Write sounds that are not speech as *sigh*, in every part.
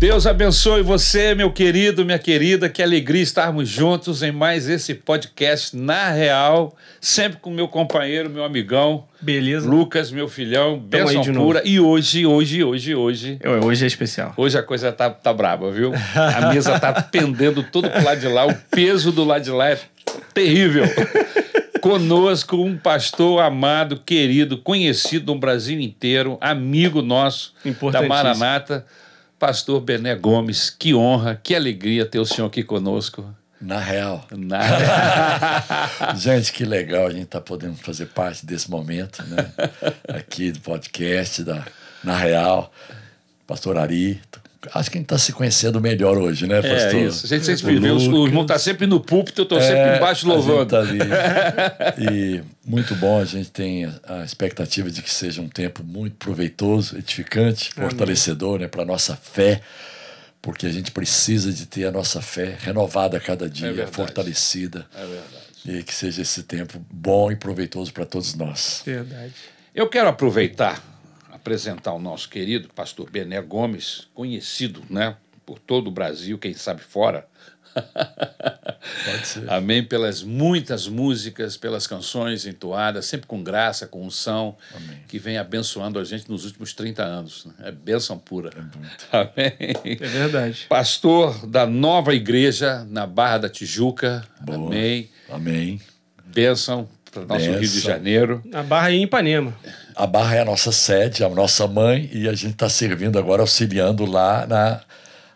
Deus abençoe você, meu querido, minha querida. Que alegria estarmos juntos em mais esse podcast Na Real. Sempre com meu companheiro, meu amigão. Beleza. Lucas, meu filhão. De pura. E hoje, hoje, hoje, hoje. Eu- Hoje é especial. Hoje a coisa tá, tá braba, viu? A mesa tá *laughs* pendendo todo pro lado de lá. O peso do lado de lá é terrível. Conosco um pastor amado, querido, conhecido no Brasil inteiro, amigo nosso da. Maranata, pastor Bené Gomes. Que honra, que alegria ter o senhor aqui conosco. Na real. Na- *laughs* Gente, que legal a gente tá podendo fazer parte desse momento, né? *laughs* Aqui do podcast, da, na real. Pastor Ari. Acho que a gente tá se conhecendo melhor hoje, né, É pastor? isso. A gente sempre vê, os- o irmão tá sempre no púlpito, eu tô sempre embaixo É, a gente louvando. tá ali. *laughs* E muito bom, a gente tem a expectativa de que seja um tempo muito proveitoso, edificante, fortalecedor né, para a nossa fé, porque a gente precisa de ter a nossa fé renovada a cada dia, verdade. fortalecida. É verdade. E que seja esse tempo bom e proveitoso para todos nós. Verdade. Eu quero aproveitar, apresentar o nosso querido pastor Bené Gomes, conhecido né, por todo o Brasil, quem sabe fora. *laughs* Pode ser. Amém. Pelas muitas músicas, pelas canções entoadas, sempre com graça, com unção, que vem abençoando a gente nos últimos 30 anos. né? É bênção pura. *laughs* Amém. É verdade. Pastor da nova igreja na Barra da Tijuca. Boa. Amém. Amém. Bênção para o nosso Rio de. Janeiro. A barra aí em Ipanema. A Barra é a nossa sede, a nossa mãe, e a gente está servindo agora, auxiliando lá na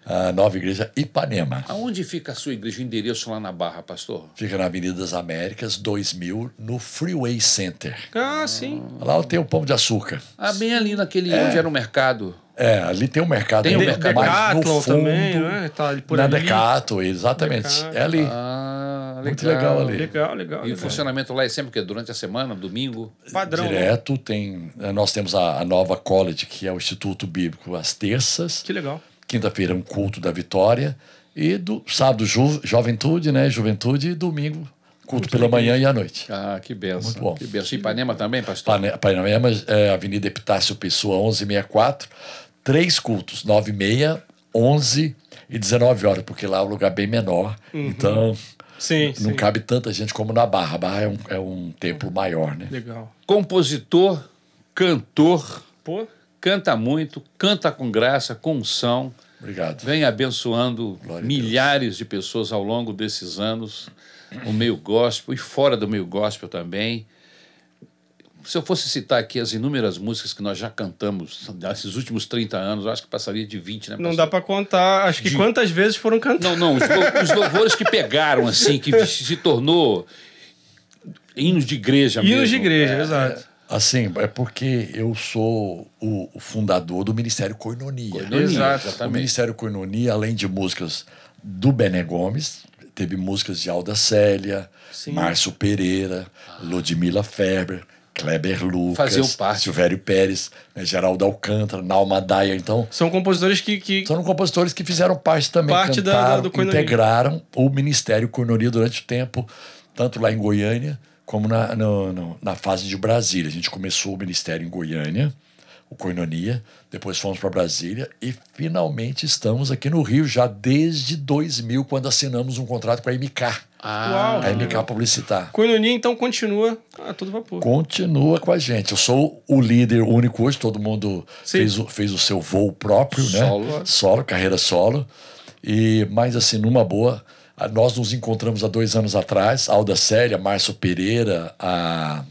a nova igreja Ipanema. Aonde fica a sua igreja, o endereço lá na Barra, pastor? Fica na Avenida das Américas, 2000, no Freeway Center. Ah, sim. Lá tem o Pão de Açúcar. Ah, bem ali naquele onde era o mercado. É, ali tem o mercado. Tem o mercado. mas no fundo, também, né? Tá ali por na ali. Decato, exatamente. Decathlon. É ali. Ah, legal. Muito legal ali. Legal, legal. E o legal. funcionamento lá é sempre o quê? Durante a semana, domingo? Padrão. né? Direto tem. eh, Nós temos a, a nova college, que é o Instituto Bíblico, às terças. Que legal. Quinta-feira, um culto da vitória. E do sábado, ju, juventude, né? Juventude e domingo, culto pela manhã e à noite. Ah, que benção. Muito bom. Que benção. Ipanema também, pastor? Pane- Panema, é, Avenida Epitácio Pessoa, 1164. Três cultos, 9 e meia, 11 e 19 horas, porque lá é um lugar bem menor. Então, Sim, não sim. cabe tanta gente como na Barra. A Barra é um, é um templo maior, né? Legal. Compositor, cantor, Pô, canta muito, canta com graça, com unção. Obrigado. Vem abençoando Glória milhares de pessoas ao longo desses anos, no meio gospel e fora do meio gospel também. Se eu fosse citar aqui as inúmeras músicas que nós já cantamos nesses últimos 30 anos, eu acho que passaria de 20, né? não dá pra contar. Acho que De- quantas vezes foram cantadas. Não, não, os, os louvores que pegaram, assim, que se tornou hinos de igreja mesmo. Hinos de igreja, É, exato. Assim, é porque eu sou o, fundador do Ministério Coinonia. Coinonia, Exato. O. Ministério Coinonia, além de músicas do Bené Gomes, teve músicas de Alda Célia, Sim. Márcio Pereira, Ludmila Ferber, Kleber Lucas, Faziam parte. Silvério Pérez, né, Geraldo Alcântara, Nalma Daia. Então, São compositores que. que... são compositores que fizeram parte também, Parte da- da- cantaram, do Coinonia. integraram o Ministério Coinonia durante o tempo, tanto lá em Goiânia como na, no- no- na fase de Brasília. A gente começou o Ministério em Goiânia, o Coinonia, depois fomos para Brasília e finalmente estamos aqui no Rio já desde 2000, quando assinamos um contrato com a MK, Ah, Uau. a MK Publicitar. Coinonia, então, continua a todo vapor. Continua com a gente. Eu sou o líder único hoje, todo mundo Sim. fez o, fez o seu voo próprio, Solo. né? Solo, carreira solo. E, mas assim, numa boa, nós nos encontramos há dois anos atrás, Alda Célia, Márcio Pereira, a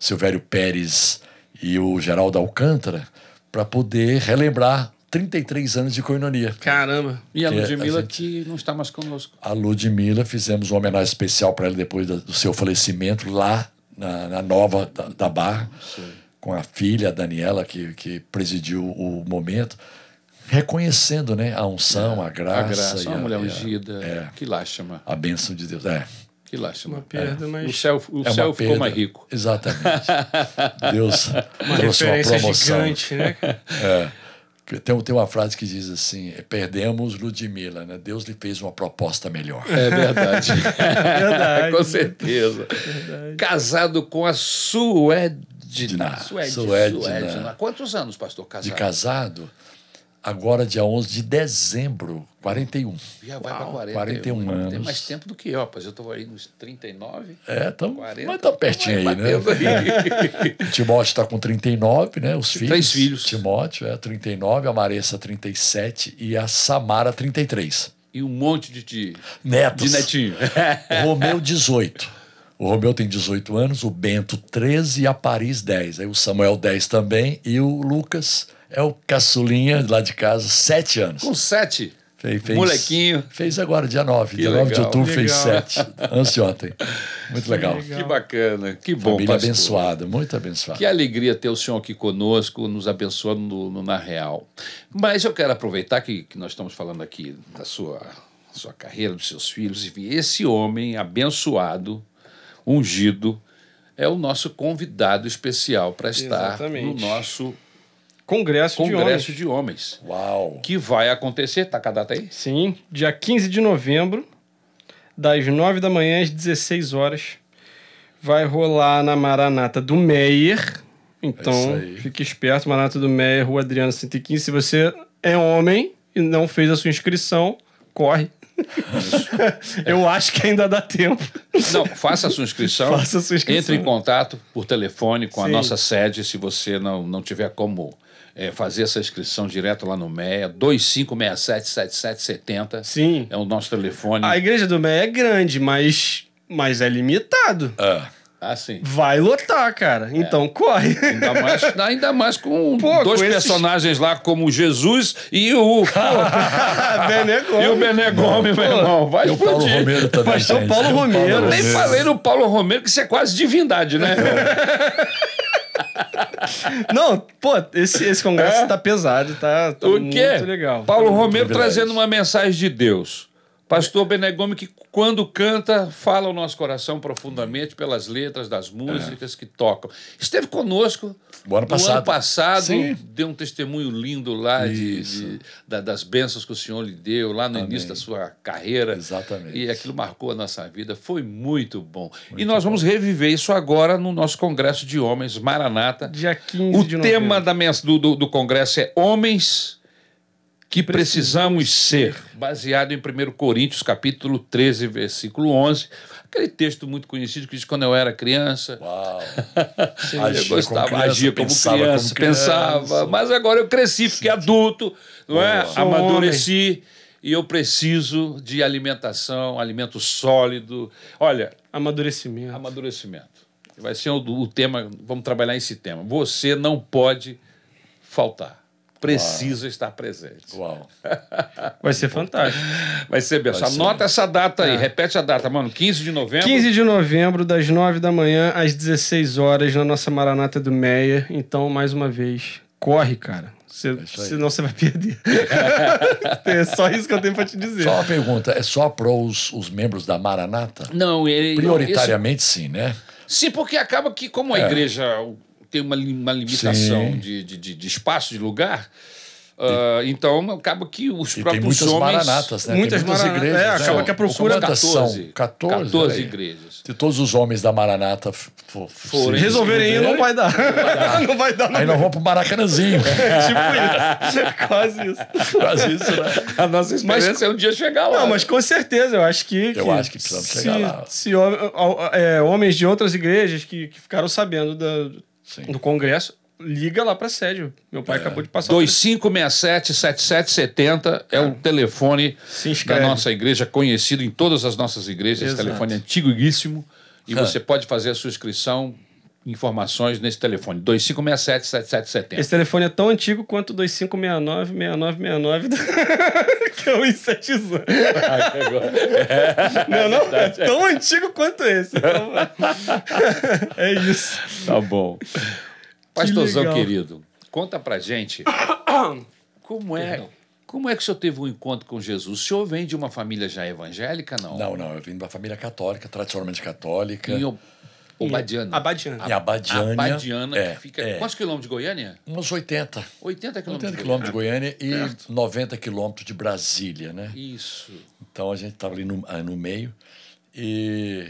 Silvério Pérez e o Geraldo Alcântara, para poder relembrar 33 anos de coinonia. Caramba. E a Que a Ludmilla gente- que não está mais conosco. A Ludmilla, fizemos uma homenagem especial para ela depois do seu falecimento lá na, na Nova da, da Barra, com a filha, a Daniela, que, que presidiu o momento, reconhecendo né, a unção, a graça. a graça, e uma a, mulher ungida. é. Que lástima. a bênção de Deus. É, Que lástima. Uma perda, O mas. céu, o é céu ficou perda. mais rico. Exatamente. Deus *laughs* Uma trouxe uma referência promoção. gigante, né? É. Tem, tem uma frase que diz assim: perdemos Ludmilla, né? Deus lhe fez uma proposta melhor. É verdade. *laughs* Verdade. com certeza. Casado com a Suedina. Dina. Suedina. Suedina. Suedina. Quantos anos, pastor, casado? De casado, agora dia 11 de dezembro, 41. Já vai para 40. 41 Tem anos. mais tempo do que eu, rapaz. Eu tô aí nos 39. É, tamo, 40, mas tá pertinho aí, né? aí. O *laughs* Timóteo está com 39, né? Os filhos. Três filhos. Timóteo é 39, a Maressa 37 e a Samara 33. e um monte de, de, Netos. de netinho. *laughs* Romeu 18. O Romeu tem 18 anos, o Bento 13 e a Paris 10. Aí o Samuel 10 também e o Lucas é o caçulinha lá de casa, 7 anos. Com sete. Fez, fez- Molequinho. Fez agora, dia 9. Que dia 9 de legal. outubro fez Legal. 7. Antes de ontem. Muito legal. legal. Que bacana. Que bom, Família pastor. abençoada, muito abençoada. Que alegria ter o senhor aqui conosco, nos abençoando no, no- na real. Mas eu quero aproveitar que, que nós estamos falando aqui da sua, sua carreira, dos seus filhos. Enfim, esse homem abençoado, ungido, é o nosso convidado especial para estar Exatamente. no nosso Congresso, de homens. Congresso de Homens, Uau. que vai acontecer, tá com a data aí? Sim, dia 15 de novembro, das 9 da manhã às 16 horas. Vai rolar na Maranata do Meyer. É isso Então, aí. fique esperto, Maranata do Meyer, Rua Adriana 115. Se você é homem e não fez a sua inscrição, corre. *laughs* Eu acho que ainda dá tempo. Não, faça a sua inscrição. Faça a sua inscrição. Entre em contato por telefone com a Sim. nossa sede, se você não, não tiver como é, fazer essa inscrição direto lá no MEA, 25677770. Sim. É o nosso telefone. A igreja do Meyer é grande, mas, mas é limitado. Ah, Ah, sim. Vai lotar, cara. Então corre. Ainda mais, ainda mais com Pô, dois com esses- personagens lá, como Jesus e o, Bené e o Gomes, meu irmão. Vai e o Paulo. Romero também. Pastor. Paulo E o Romero. Nem falei no Paulo Romero, que isso é quase divindade, né? Não, pô, esse, esse congresso É? tá pesado, tá, tá O muito quê? legal. Paulo Romero Privilégio. trazendo uma mensagem de Deus. Pastor Bené Gomes, que quando canta, fala o nosso coração profundamente pelas letras das músicas que tocam. Esteve conosco O ano no passado. ano passado, Sim. deu um testemunho lindo lá de, de- da- das bênçãos que o Senhor lhe deu lá no início da sua carreira. Exatamente. E aquilo marcou a nossa vida, foi muito bom. e nós vamos reviver isso agora no nosso Congresso de Homens, Maranata. Dia 15 O de tema novembro. da mens- do, do, do congresso é Homens que precisamos ser, baseado em 1 Coríntios, capítulo 13, versículo 11. Aquele texto muito conhecido que diz quando eu era criança, Uau. *laughs* eu Agia como gostava, criança, agia como pensava criança, como criança. pensava, mas agora eu cresci, fiquei adulto, não é? Amadureci e eu preciso de alimentação, alimento sólido. Olha, Amadurecimento. Amadurecimento. Vai ser o, o tema, vamos trabalhar esse tema. Você não pode faltar. Precisa estar presente. Uau. *laughs* Vai ser fantástico. Vai ser ser. Anota essa data aí, repete a data, mano. 15 de novembro. 15 de novembro, das 9 da manhã às 16 horas, na nossa Maranata do Meia. Então, mais uma vez, corre, cara. Isso aí. senão você vai perder. *laughs* é só isso que eu tenho pra te dizer. Só uma pergunta, é só para os, os membros da Maranata? Não, ele. Prioritariamente sim, né? esse- sim, porque acaba que, como a É. igreja tem uma, uma limitação de, de, de- de espaço, de lugar, ah, então acaba que os E tem próprios muitas homens. maranatas, né? Muitas tem muitas maranatas, igrejas. é, né? acaba que a procura- são? 14, 14 aí. igrejas. Se todos os homens da Maranata for, Forem Resolverem ir, não vai dar. não vai dar. *laughs* Aí nós vamos pro Maracanãzinho. *laughs* tipo isso. Quase isso. Quase isso, né? A nossa esperança é um dia chegar lá. Não, mas com certeza, eu acho que. Eu acho que precisamos se, chegar lá. Se é, homens de outras igrejas que, que ficaram sabendo da- Sim. do congresso, liga lá pra sede. Meu pai acabou de passar. o 2567-7770 é o telefone Se da nossa igreja, conhecido em todas as nossas igrejas. Telefone é antiguíssimo. E você pode fazer a sua inscrição, informações nesse telefone, 2567-7770. Esse telefone é tão antigo quanto o 2569-6969, que é o insetizão. não, não, é tão antigo quanto esse. Então, é isso. Tá bom. Pastorzão legal. querido, conta pra gente como é, como é que o senhor teve um encontro com Jesus? O senhor vem de uma família já evangélica, não? Não, não, eu vim da família católica, tradicionalmente católica. Em O- Obadiana. Abadiana. Em Abadiânia. Abadiana, é, que fica... é. Quantos quilômetros de Goiânia? Uns 80. 80 quilômetros 80 de quilômetros de Goiânia. Goiânia e 90 quilômetros de Brasília, né? Isso. Então a gente estava ali no, ah, no meio. E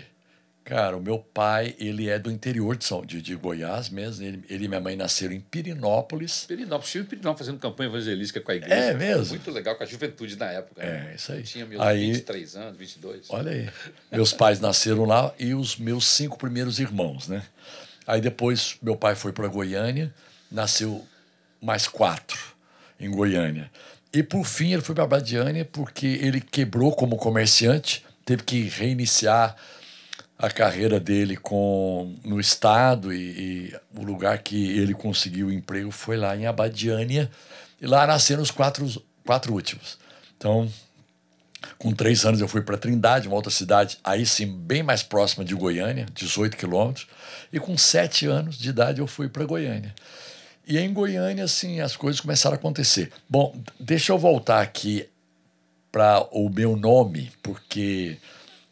Cara, o meu pai, ele é do interior de, São, de, de Goiás mesmo. Ele, ele e minha mãe nasceram em Pirinópolis. Pirinópolis, em Pirinópolis fazendo campanha evangelística com a igreja. É mesmo? Muito legal, com a juventude na época. né? É, isso aí. Eu tinha meus Aí- 23 anos, 22. Olha aí. Meus pais nasceram lá e os meus cinco primeiros irmãos, né? Aí depois meu pai foi para Goiânia, nasceu mais quatro em Goiânia. E por fim ele foi para Badiânia porque ele quebrou como comerciante, teve que reiniciar a carreira dele com no estado e, e o lugar que ele conseguiu emprego foi lá em Abadiânia e lá nasceram os quatro, quatro últimos. Então com três anos eu fui para Trindade, uma outra cidade, aí sim, bem mais próxima de Goiânia, 18 quilômetros. E com sete anos de idade eu fui para Goiânia. E em Goiânia, assim, as coisas começaram a acontecer. Bom, deixa eu voltar aqui para o meu nome, porque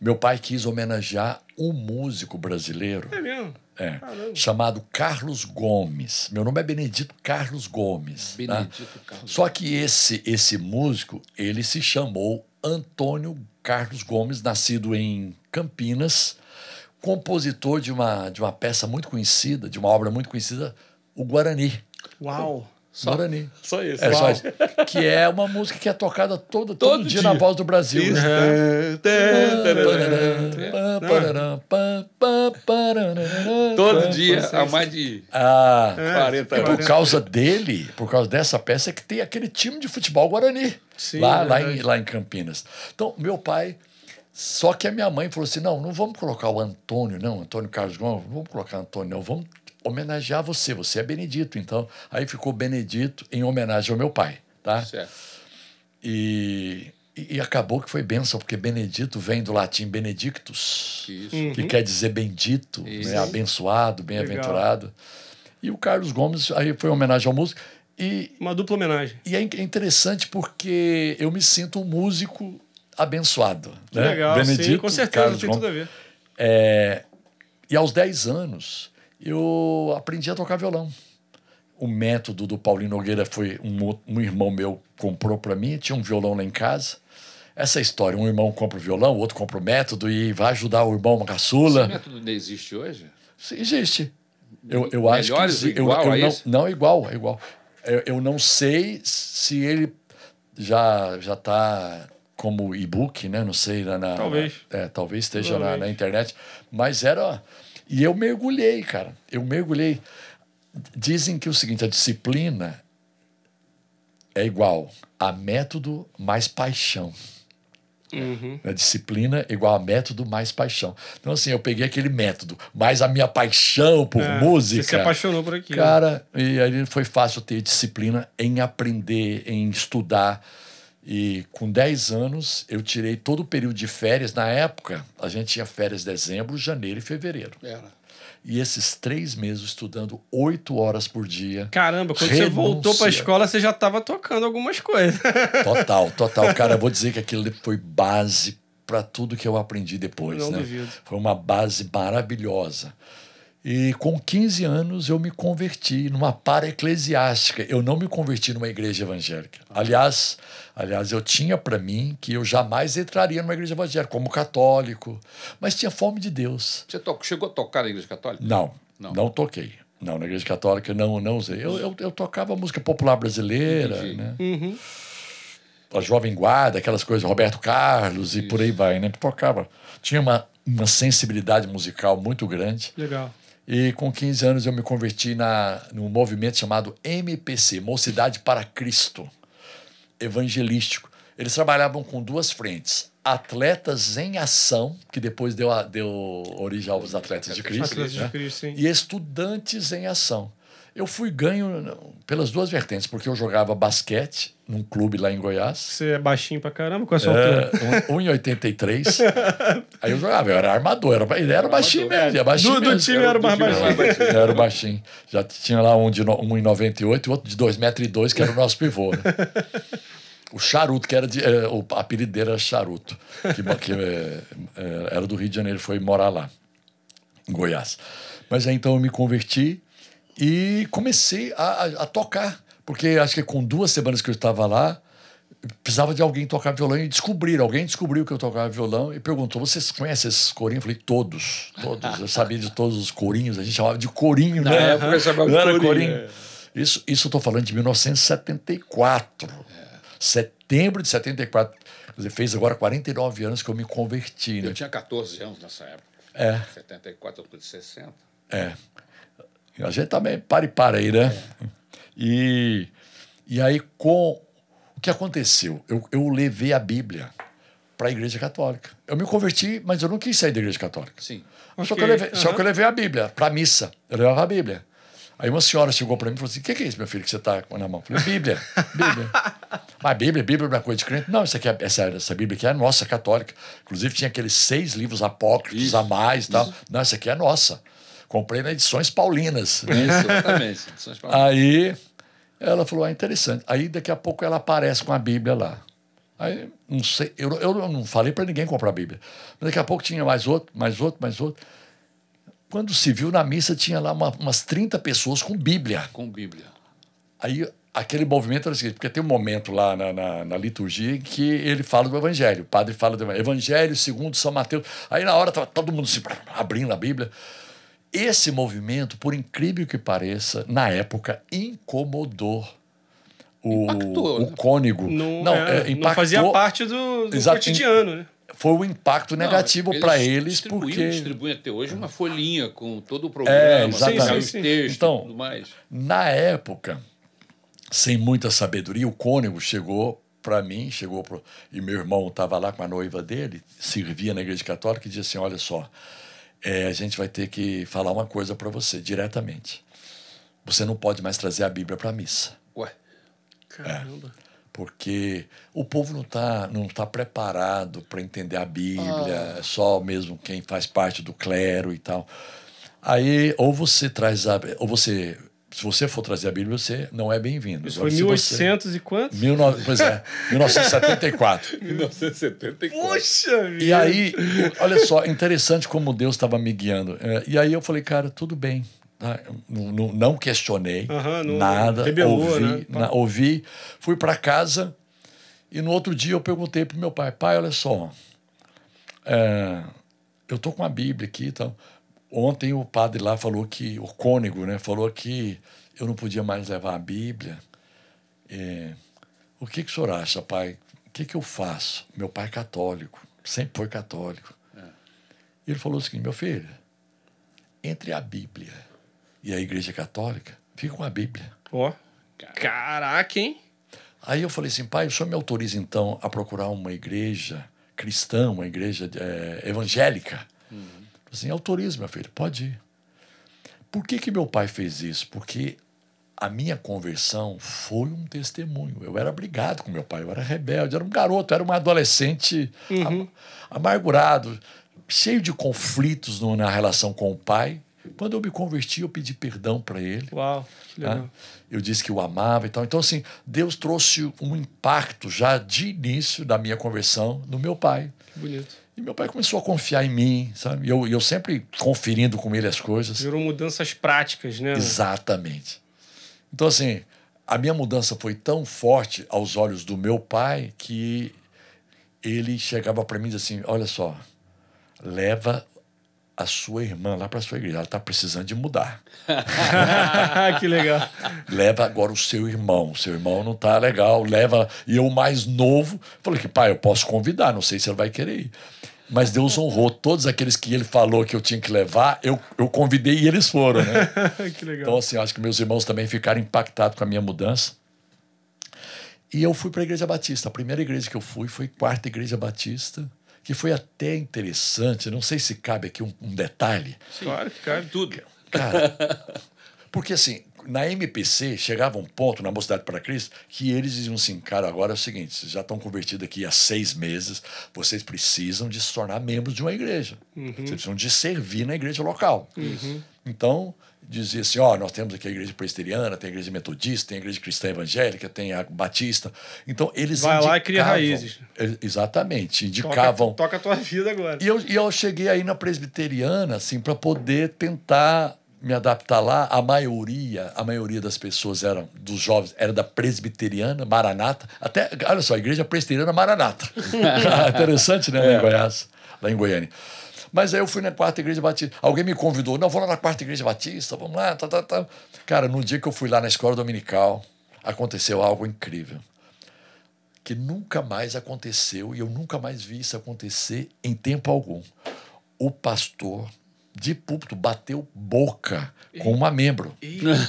meu pai quis homenagear um músico brasileiro É mesmo? é, chamado Carlos Gomes. Meu nome é Benedito Carlos Gomes. tá? Benedito Carlos. Só que esse esse músico, ele se chamou Antônio Carlos Gomes, nascido em Campinas, compositor de uma, de uma peça muito conhecida, de uma obra muito conhecida, o Guarani. Uau. Guarani. Só isso. É, só Uau. que é uma música que é tocada todo, todo, Todo dia, dia. na voz do Brasil. Isso. né? Todo dia, há mais de Ah, É, 40 E anos. por causa dele, por causa dessa peça, é que tem aquele time de futebol Guarani. Sim, lá, lá, em, lá em Campinas. Então, meu pai. Só que a minha mãe falou assim: não, não vamos colocar o Antônio, não, Antônio Carlos Gomes, não vamos colocar Antônio, não, vamos homenagear você, você é Benedito. Então, aí ficou Benedito em homenagem ao meu pai, tá? Certo. E, e, e acabou que foi bênção, porque Benedito vem do latim benedictus, Isso. Hum. que quer dizer bendito, né, abençoado, bem-aventurado. E o Carlos Gomes, aí foi em homenagem ao músico. E, Uma dupla homenagem. e é é interessante porque eu me sinto um músico abençoado. Que né? legal, Benedito, sim, com certeza Carlos tem Gomes. tudo a ver. É, e aos 10 anos, eu aprendi a tocar violão. O método do Paulinho Nogueira foi um, um irmão meu comprou para mim, tinha um violão lá em casa. Essa história, um irmão compra o violão, o outro compra o método e vai ajudar o irmão Esse caçula. método não existe hoje? Sim, Existe. Eu, eu acho que eu, igual eu a não, esse? não é igual, é igual. Eu, eu não sei se ele já já está como e-book, né? Não sei na, na- Talvez. é, talvez esteja na, Talvez. na internet, mas era e eu mergulhei, cara. Eu mergulhei. Dizem que o seguinte, a disciplina é igual a método mais paixão. Uhum. A disciplina é igual a método mais paixão. Então, assim, eu peguei aquele método, mais a minha paixão por É, música. Você se apaixonou por aquilo. Cara, e aí foi fácil ter disciplina em aprender, em estudar. E com 10 anos, eu tirei todo o período de férias. Na época, a gente tinha férias dezembro, janeiro e fevereiro. Era. E esses três meses estudando oito horas por dia. Caramba, quando você voltou pra Renúncia. escola, você já tava tocando algumas coisas. *laughs* Total, total. Cara, eu vou dizer que aquilo foi base para tudo que eu aprendi depois. Não né? duvido. Foi uma base maravilhosa. E com 15 anos eu me converti numa para eclesiástica. Eu não me converti numa igreja evangélica. Aliás, aliás, eu tinha para mim que eu jamais entraria numa igreja evangélica como católico, mas tinha fome de Deus. Você chegou a tocar na igreja católica? Não, Não. não, toquei. Não, na igreja católica não, não usei. Eu, eu, eu tocava música popular brasileira, Entendi. né? Uhum. a Jovem Guarda, aquelas coisas, Roberto Carlos e por aí vai, né? Tocava. Tinha uma, uma sensibilidade musical muito grande. Legal. E com 15 anos eu me converti na, num movimento chamado MPC, Mocidade para Cristo, evangelístico. Eles trabalhavam com duas frentes. Atletas em ação, que depois deu, a- deu origem aos Atletas de Cristo, Atletas né? de Cristo, sim. e estudantes em ação. Eu fui ganho pelas duas vertentes, porque eu jogava basquete num clube lá em Goiás, Você é baixinho pra caramba, qual é a sua altura? é, um- 1,83. Aí eu jogava, eu era armador, era, ele era baixinho mesmo, era baixinho Do, do mesmo. time era o mais do time baixinho. baixinho. Era o baixinho. Já tinha lá um de no- 1,98 e outro de 2,2 m, que era o nosso pivô. né? O Charuto, que era de, é, o apelido dele era Charuto, que, que é, é, era do Rio de Janeiro, foi morar lá, em Goiás. Mas aí então eu me converti e comecei a, a- tocar, porque acho que com duas semanas que eu estava lá, precisava de alguém tocar violão e descobriram. Alguém descobriu que eu tocava violão e perguntou: vocês conhecem esses corinhos? Eu falei: todos, todos. Eu sabia de todos os corinhos. A gente chamava de corinho, Na né? época chamava Não era corinho, corinho. Isso, isso eu estou falando de 1974. Setembro de 74. Quer dizer, fez agora 49 anos que eu me converti, né? Eu tinha 14 anos nessa época. É. 74, eu tô de 60. É. A gente também para e para aí, né? E, e aí, com o que aconteceu? Eu, eu levei a Bíblia para a Igreja Católica. Eu me converti, mas eu não quis sair da Igreja Católica. Sim. Só, que eu levei, só aham. que eu levei a Bíblia para a missa. Eu levava a Bíblia. Aí uma senhora chegou para mim e falou assim: O que, que é isso, meu filho, que você está na mão? Eu falei: Bíblia. Bíblia. *laughs* Mas Bíblia, Bíblia não é coisa de crente. Não, isso aqui é, essa, essa Bíblia aqui é nossa, católica. Inclusive tinha aqueles seis livros apócrifos Isso, a mais e tal. Não, essa aqui é nossa. Comprei na Edições Paulinas. Isso, exatamente. Edições Paulinas. Aí ela falou: Ah, interessante. Aí daqui a pouco ela aparece com a Bíblia lá. Aí, não sei, eu, eu não falei para ninguém comprar a Bíblia. Mas daqui a pouco tinha mais outro, mais outro, mais outro. Quando se viu na missa, tinha lá uma- umas 30 pessoas com Bíblia. Com Bíblia. Aí aquele movimento era o seguinte, porque tem um momento lá na, na, na liturgia em que ele fala do Evangelho. O padre fala do Evangelho, Evangelho segundo São Mateus. Aí na hora estava todo mundo se abrindo a Bíblia. Esse movimento, por incrível que pareça, na época incomodou o, Impactou, o né? cônego. Não, é, não impactou- fazia parte do, do Exato. cotidiano, né? Foi um impacto negativo Não, para eles, distribuíam- porque Distribuem até hoje uma folhinha com todo o programa, É, exatamente. Sim, sim, sim. textos Então, e tudo mais. Na época, sem muita sabedoria, o cônego chegou para mim, chegou pro, e meu irmão estava lá com a noiva dele, servia na igreja católica e disse assim: Olha só, é, a gente vai ter que falar uma coisa para você diretamente. Você não pode mais trazer a Bíblia para a missa, Ué, Caramba. porque o povo não está não tá preparado para entender a Bíblia, é só mesmo quem faz parte do clero e tal. Aí, ou você traz a. Ou você. Se você for trazer a Bíblia, você não é bem-vindo. Isso Agora, foi se você- 1800 e quanto? 19, pois é, *laughs* 1974. 1974. Poxa vida! E aí, olha só, interessante como Deus estava me guiando. É, E aí eu falei, cara, tudo bem. tá? Não, questionei não nada, rebelou, ouvi, né? na- ouvi, fui para casa e no outro dia eu perguntei pro meu pai, pai, olha só, é, eu tô com a Bíblia aqui e tal. Ontem o padre lá falou que, o cônego, né, falou que eu não podia mais levar a Bíblia. É, o que, que o senhor acha, pai? O que, que eu faço? Meu pai é católico, sempre foi católico. Ele falou o seguinte: meu filho, entre a Bíblia e a Igreja Católica, fica com a Bíblia. Ó. Caraca, hein? Aí eu falei assim, pai, o senhor me autoriza então a procurar uma igreja cristã, uma igreja eh, evangélica? Assim, autoriza, meu filho, pode ir. Por que, que meu pai fez isso? Porque a minha conversão foi um testemunho. Eu era brigado com meu pai, eu era rebelde, eu era um garoto, eu era um adolescente am- amargurado, cheio de conflitos no- na relação com o pai. Quando eu me converti, eu pedi perdão para ele. Uau, que legal. Eu disse que o amava e tal. Então, assim, Deus trouxe um impacto já de início da minha conversão no meu pai. Que bonito. E meu pai começou a confiar em mim, sabe? E eu, e eu sempre conferindo com ele as coisas. Gerou mudanças práticas, né? Exatamente. Então, assim, a minha mudança foi tão forte aos olhos do meu pai que ele chegava para mim e dizia assim: Olha só, leva a sua irmã lá para sua igreja, ela está precisando de mudar. *laughs* que legal. leva agora o seu irmão. O seu irmão não tá legal, leva. E eu, mais novo, falei que, pai, eu posso convidar, não sei se ele vai querer ir. Mas Deus honrou todos aqueles que ele falou que eu tinha que levar, eu, eu convidei e eles foram, né? *laughs* que legal. Então, assim, acho que meus irmãos também ficaram impactados com a minha mudança. E eu fui para a Igreja Batista. A primeira igreja que eu fui foi Quarta Igreja Batista, que foi até interessante. Não sei se cabe aqui um, um detalhe. claro que cabe. Tudo. Cara, porque assim, na MPC chegava um ponto, na Mocidade para Cristo, que eles diziam assim, cara, agora é o seguinte, vocês já estão convertidos aqui há seis meses, vocês precisam de se tornar membros de uma igreja. Vocês precisam de servir na igreja local. Então, dizia assim, ó, nós temos aqui a igreja presbiteriana, tem a igreja metodista, tem a igreja cristã evangélica, tem a batista. Então, eles Vai lá e cria indicavam- raízes. Eles- Exatamente, Toca, indicavam... toca a tua vida agora. E eu, e eu cheguei aí na presbiteriana, assim, para poder tentar me adaptar lá, a maioria, a maioria das pessoas eram, dos jovens, era da presbiteriana, Maranata. Até, olha só, a igreja presbiteriana Maranata. *laughs* Interessante, né, lá em Goiás, lá em Goiânia. Mas aí eu fui na quarta igreja batista. Alguém me convidou, não, vou lá na quarta igreja batista, vamos lá, tá, tá, tá. Cara, no dia que eu fui lá na escola dominical, aconteceu algo incrível. Que nunca mais aconteceu, e eu nunca mais vi isso acontecer em tempo algum. O pastor de púlpito bateu boca com uma membro.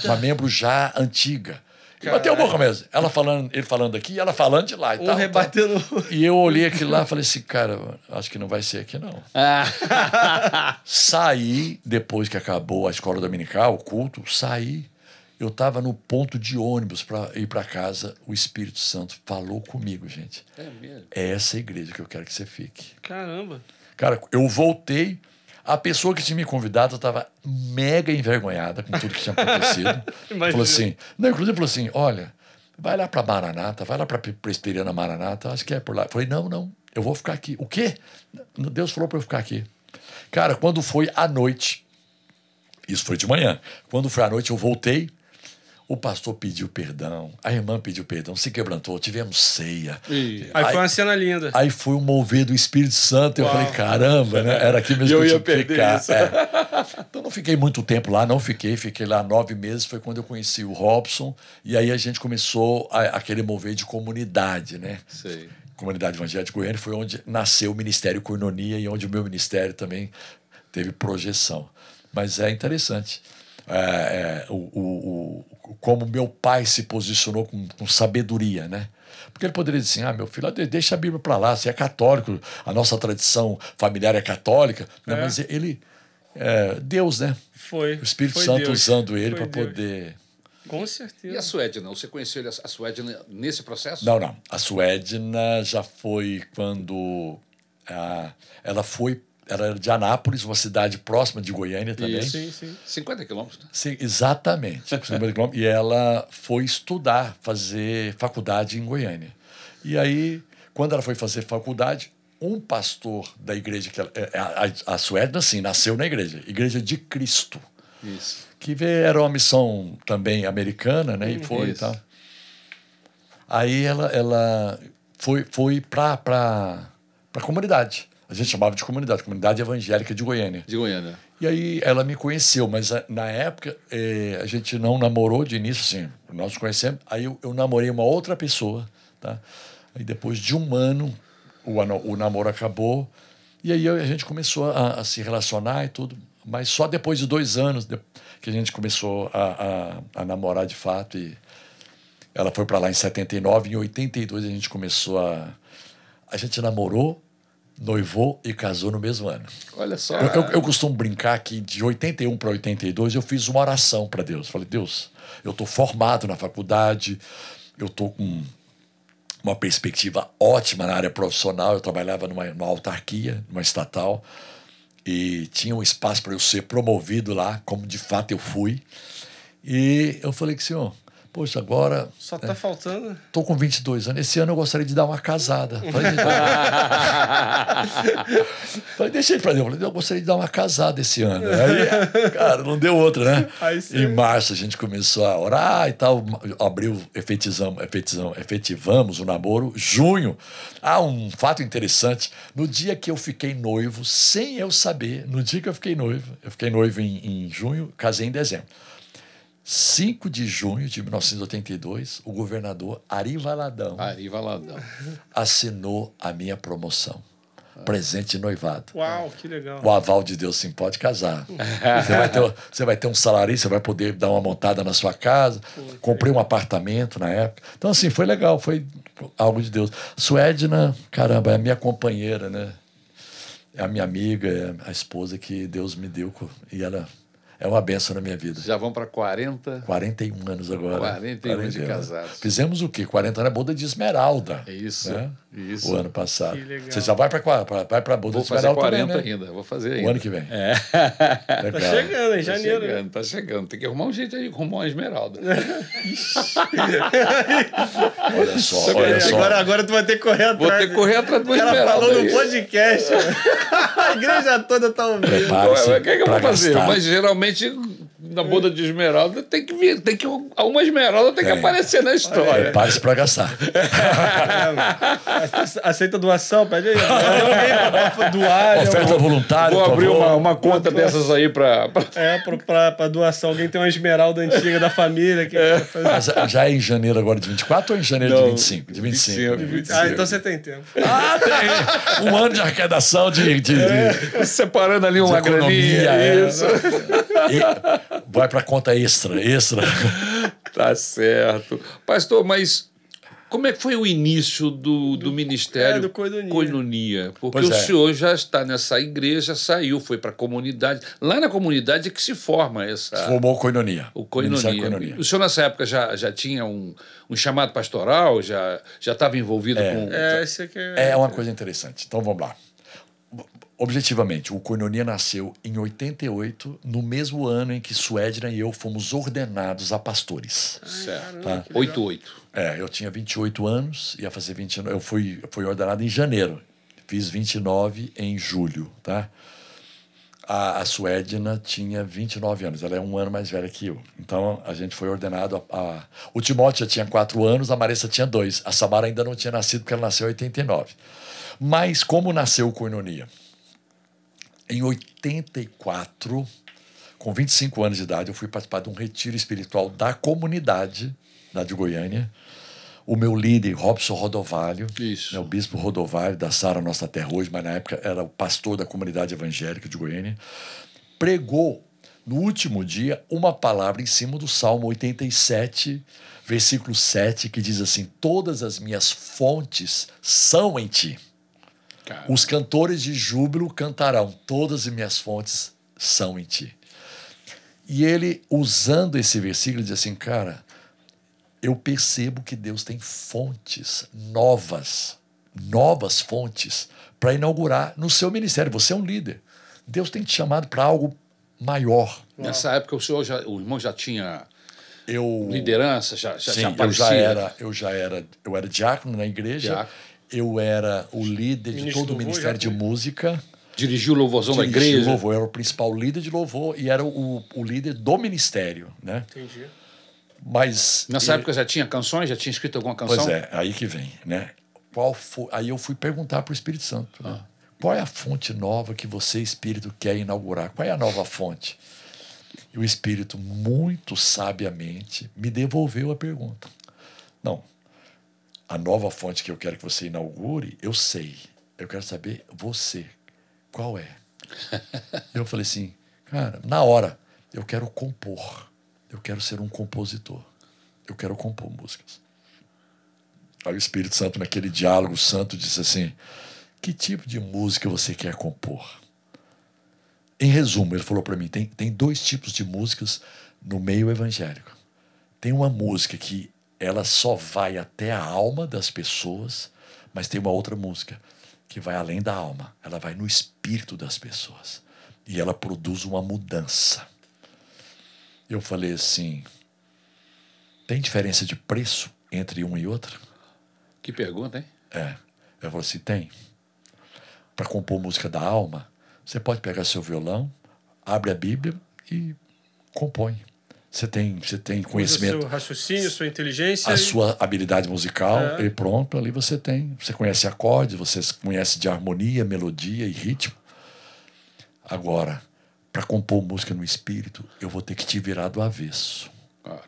Uma membro já antiga. E bateu boca mesmo. Ela falando, ele falando aqui, ela falando de lá e tal. rebatendo. tal. E eu olhei aquilo lá e falei assim, cara, acho que não vai ser aqui, não. *laughs* saí, depois que acabou a escola dominical, o culto, saí. Eu estava no ponto de ônibus para ir para casa. O Espírito Santo falou comigo, gente. É mesmo. É essa igreja que eu quero que você fique. Caramba. Cara, eu voltei. A pessoa que tinha me convidado estava mega envergonhada com tudo que tinha acontecido. *laughs* Falou assim, não, inclusive falou assim, olha, vai lá para Maranata, vai lá para Presbiteriana Maranata, acho que é por lá. Eu falei, não, não, eu vou ficar aqui. O quê? Deus falou para eu ficar aqui. Cara, quando foi à noite, isso foi de manhã, quando foi à noite eu voltei, o pastor pediu perdão, a irmã pediu perdão, se quebrantou, tivemos ceia. Aí, Aí- foi uma cena linda. Aí foi um mover do Espírito Santo. Eu Uau. falei, caramba, né? Era aqui mesmo *laughs* Eu que ia eu tinha que perder ficar. isso. É. Então não fiquei muito tempo lá, não fiquei. Fiquei lá nove meses. Foi quando eu conheci o Robson. E aí a gente começou a- aquele mover de comunidade, né? Sei. Comunidade Evangélica de Goiânia foi onde nasceu o Ministério Coinonia e onde o meu ministério também teve projeção. Mas é interessante. É, é, o, o, o- como meu pai se posicionou com, com sabedoria, né? Porque ele poderia dizer assim: ah, meu filho, de- deixa a Bíblia para lá, você é católico, a nossa tradição familiar é católica. É. mas ele, é, Deus, né? Foi. O Espírito foi Santo Deus. usando ele para poder. Com E a certeza. Suedna? Você conheceu a Suedna nesse processo? Não, não. A Suedna já foi quando ah, ela foi. Ela era de Anápolis, uma cidade próxima de Goiânia também. Isso. Sim, sim. 50 quilômetros, né? Sim, exatamente. *laughs* e ela foi estudar, fazer faculdade em Goiânia. E aí, quando ela foi fazer faculdade, um pastor da igreja, que ela, é, a, a Suedna, sim, nasceu na igreja, Igreja de Cristo, Isso. que era uma missão também americana, né? E foi e Isso. tal. Aí ela, ela foi, foi para a comunidade. A gente chamava de comunidade, Comunidade Evangélica de Goiânia. De Goiânia. E aí ela me conheceu, mas a- na época eh, a gente não namorou de início, assim, nós conhecemos. Aí eu, eu namorei uma outra pessoa, tá? Aí depois de um ano o, o namoro acabou e aí a gente começou a, a se relacionar e tudo, mas só depois de dois anos que a gente começou a, a, a namorar de fato e ela foi para lá em 79, em 82 a gente começou a a gente namorou, noivou e casou no mesmo ano. Olha só. Eu, eu, eu costumo brincar que de 81 para 82 eu fiz uma oração para Deus. Falei, Deus, eu estou formado na faculdade, eu estou com uma perspectiva ótima na área profissional. Eu trabalhava numa, numa autarquia, numa estatal, e tinha um espaço para eu ser promovido lá, como de fato eu fui. E eu falei que, senhor, poxa, agora Só tá faltando. Estou com 22 anos. Esse ano eu gostaria de dar uma casada. *laughs* Falei, Falei, deixa ele pra. Falei, eu gostaria de dar uma casada esse ano. Aí, cara, não deu outra, né? Aí sim. em março a gente começou a orar e tal. Abril, efetizamos, efetizamos, efetivamos o namoro. Junho, ah, um fato interessante. No dia que eu fiquei noivo, sem eu saber, no dia que eu fiquei noivo, eu fiquei noivo em, em junho, casei em dezembro. 5 de junho de 1982, o governador Ari Valadão Ari Valadão. assinou a minha promoção. Presente de noivado. Uau, que legal. O aval de Deus sim pode casar. Você vai, ter, você vai ter um salário, você vai poder dar uma montada na sua casa. Comprei um apartamento na época. Então, assim, foi legal, foi algo de Deus. Suedna, caramba, é a minha companheira, né? É a minha amiga, é a esposa que Deus me deu. E ela é uma benção na minha vida. Já vão para 40. 41 anos agora. 41 anos de casados. Fizemos o quê? 40 anos é boda de Esmeralda. É isso, né? isso. O ano passado. Que legal. Você já vai para vai para boda Vou de fazer Esmeralda 40 também, né? ainda. Vou fazer ainda. O ano que vem. É. *laughs* Legal. Tá chegando, em Tá janeiro. né? chegando, tá chegando. Tem que arrumar um jeito aí, arrumar uma esmeralda. *laughs* Olha só, Só olha só. agora, agora tu vai ter que correr atrás. Vou ter que correr atrás de uma O cara esmeralda. falou no podcast. *laughs* A igreja toda tá ouvindo. Prepare-se O que, é que eu vou fazer? Mas geralmente should na boda de Esmeralda, tem que vir, tem que uma Esmeralda tem que aparecer na história. Prepare-se para gastar. *laughs* Aceita doação, pede aí. Alguém doar. Oferta eu- voluntária, Vou abrir uma, uma conta dessas aí pra. pra- É, pra, pra, pra doação. Alguém tem uma esmeralda antiga da família. Que Mas já é em janeiro agora de 24 ou em janeiro de Não, 25? De 25. 25. né? Ah, então você tem tempo. Ah, tem! Um ano de arrecadação de. de, de- Separando ali uma de economia. graninha. é. Isso. E vai para conta extra, extra. *laughs* Tá certo. Pastor, mas como é que foi o início do, do ministério é, do Koinonia. Koinonia? Porque Pois o é. senhor já está nessa igreja, saiu, foi para a comunidade. Lá na comunidade é que se forma essa. Formou Coinonia. O Ministério Koinonia. Koinonia. O senhor nessa época já, já tinha um, um chamado pastoral? Já já estava envolvido É. com. É, esse aqui é. É uma coisa interessante. Então vamos lá. Objetivamente, o Koinonia nasceu em 88, no mesmo ano em que Suedna e eu fomos ordenados a pastores. Certo. Tá. 88. É, eu tinha 28 anos, ia fazer 29. Eu fui, eu fui ordenado em janeiro. Fiz 29 em julho, tá? A, a Suedna tinha 29 anos, ela é um ano mais velha que eu. Então a gente foi ordenado. A, a- o Timóteo já tinha 4 anos, a Marissa tinha 2. A Samara ainda não tinha nascido porque ela nasceu em 89. Mas como nasceu o Koinonia? Em 84, com 25 anos de idade, eu fui participar de um retiro espiritual da comunidade lá de Goiânia. O meu líder, Robson Rodovalho, Isso. né, o bispo Rodovalho, da Sara Nossa Terra hoje, mas na época era o pastor da comunidade evangélica de Goiânia, pregou no último dia uma palavra em cima do Salmo 87, versículo 7, que diz assim: Todas as minhas fontes são em ti. Cara, Os cantores de júbilo cantarão, todas as minhas fontes são em ti. E ele, usando esse versículo, diz assim, cara, eu percebo que Deus tem fontes novas, novas fontes, para inaugurar no seu ministério. Você é um líder. Deus tem te chamado para algo maior. nessa época o senhor já, o irmão já tinha Eu, liderança, já, já, Sim, já eu aparecia. já era, eu já era, eu era diácono na igreja. Diácono. Eu era o líder de todo o ministério de música. Dirigiu o louvorzão da igreja. louvor, eu era o principal líder de louvor e era o, o líder do ministério, né? Entendi. Mas Nessa e- época já tinha canções? Já tinha escrito alguma canção? pois é, aí que vem, né? Qual foi? Aí eu fui perguntar para o Espírito Santo, né? Qual é a fonte nova que você, Espírito, quer inaugurar? Qual é a nova fonte? E o Espírito, muito sabiamente, me devolveu a pergunta. Não, a nova fonte que eu quero que você inaugure, eu sei. Eu quero saber você. Qual é? *laughs* eu falei assim, cara, na hora, eu quero compor. Eu quero ser um compositor. Eu quero compor músicas. Aí o Espírito Santo, naquele diálogo santo, disse assim: Que tipo de música você quer compor? Em resumo, ele falou para mim: tem, tem dois tipos de músicas no meio evangélico. Tem uma música que ela só vai até a alma das pessoas, mas tem uma outra música que vai além da alma, ela vai no espírito das pessoas e ela produz uma mudança. Eu falei assim: tem diferença de preço entre um e outro? Que pergunta, hein? É. Eu falei assim: tem. Para compor música da alma, você pode pegar seu violão, abre a Bíblia e compõe. Você tem, você tem conhecimento, seu raciocínio, sua inteligência. a e- sua habilidade musical É. e pronto, ali você tem. Você conhece acordes, você conhece de harmonia, melodia e ritmo. Agora, para compor música no espírito, eu vou ter que te virar do avesso. Caraca.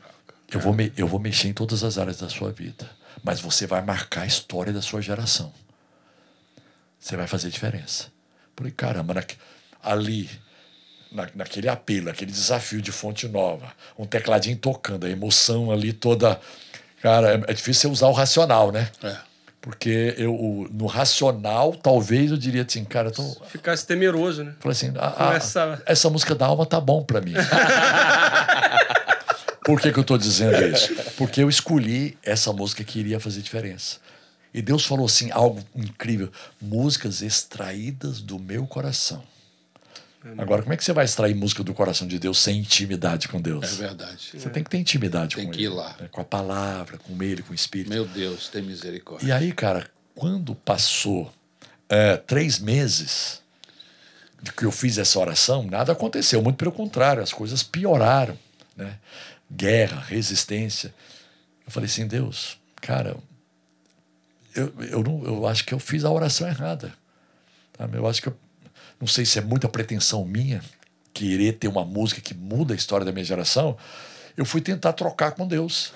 Eu vou, me- eu vou mexer em todas as áreas da sua vida. Mas você vai marcar a história da sua geração. Você vai fazer diferença. Falei, caramba, ali, na, naquele apelo, aquele desafio de fonte nova, um tecladinho tocando, a emoção ali toda. Cara, é, é difícil você usar o racional, né? É. Porque eu, o- no racional, talvez eu diria assim, cara, eu tô, Ficasse temeroso, né? Falei assim, ah, Com ah, essa- essa... música da alma tá bom pra mim. *laughs* Por que, que eu tô dizendo isso? Porque eu escolhi essa música que iria fazer diferença. E Deus falou assim, algo incrível. Músicas extraídas do meu coração. Agora, como é que você vai extrair música do coração de Deus sem intimidade com Deus? É verdade. Você tem que ter intimidade Tem com que ir lá. né? Com a palavra, com ele, com o Espírito. Meu Deus, tem misericórdia. E aí, cara, quando passou é, três meses, que eu fiz essa oração, nada aconteceu. Muito pelo contrário, as coisas pioraram. Né? Guerra, resistência. Eu falei assim, Deus, cara, eu, eu, não, eu acho que eu fiz a oração errada. Sabe? Eu acho que eu, não sei se é muita pretensão minha querer ter uma música que muda a história da minha geração. Eu fui tentar trocar com Deus.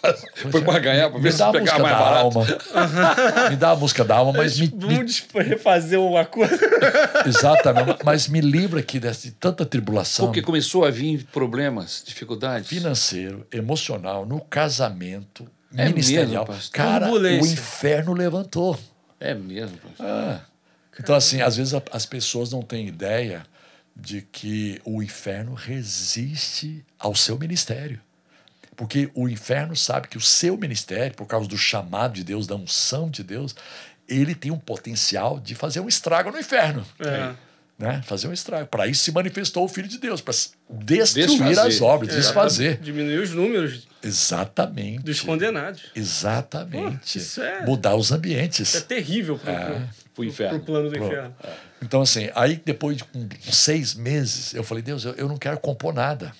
*laughs* Foi para ganhar, para ver me se dá a pegava música mais da barato. alma. me dá a música da alma, mas me, me- Vamos refazer uma coisa. *laughs* exatamente, mas me livra aqui dessa, de tanta tribulação Porque começou a vir problemas, dificuldades. financeiro, emocional, no casamento, É ministerial. mesmo, pastor? Cara, o inferno levantou. É mesmo, pastor. Ah. Então, assim, às vezes a- as pessoas não têm ideia de que o inferno resiste ao seu ministério. Porque o inferno sabe que o seu ministério, por causa do chamado de Deus, da unção de Deus, ele tem um potencial de fazer um estrago no inferno. É. Né? Fazer um estrago. Para isso se manifestou o Filho de Deus, para destruir Desfazer. as obras, É. desfazer. Diminuir os números Exatamente. dos condenados. Exatamente. Pô, isso é- Mudar os ambientes. É terrível pro, É. pro, Pro inferno. pro plano do Pro- inferno. Então, assim, aí depois de com seis meses, eu falei, Deus, eu, eu não quero compor nada.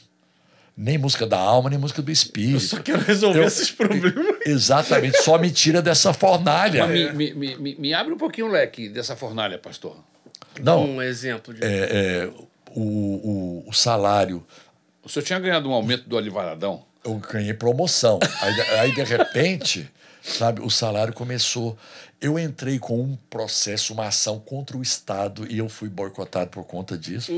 Nem música da alma, nem música do Eu espírito. só quero resolver Eu- esses problemas. Exatamente, só me tira dessa fornalha. Mas me, me, me- me, me abre um pouquinho o leque dessa fornalha, pastor. Não, Um exemplo de. é, é, o, o, o salário, O senhor tinha ganhado um aumento do Alivaradão? eu ganhei promoção. Aí, aí, de repente, sabe, o salário começou. Eu entrei com um processo, uma ação contra o Estado e eu fui boicotado por conta disso.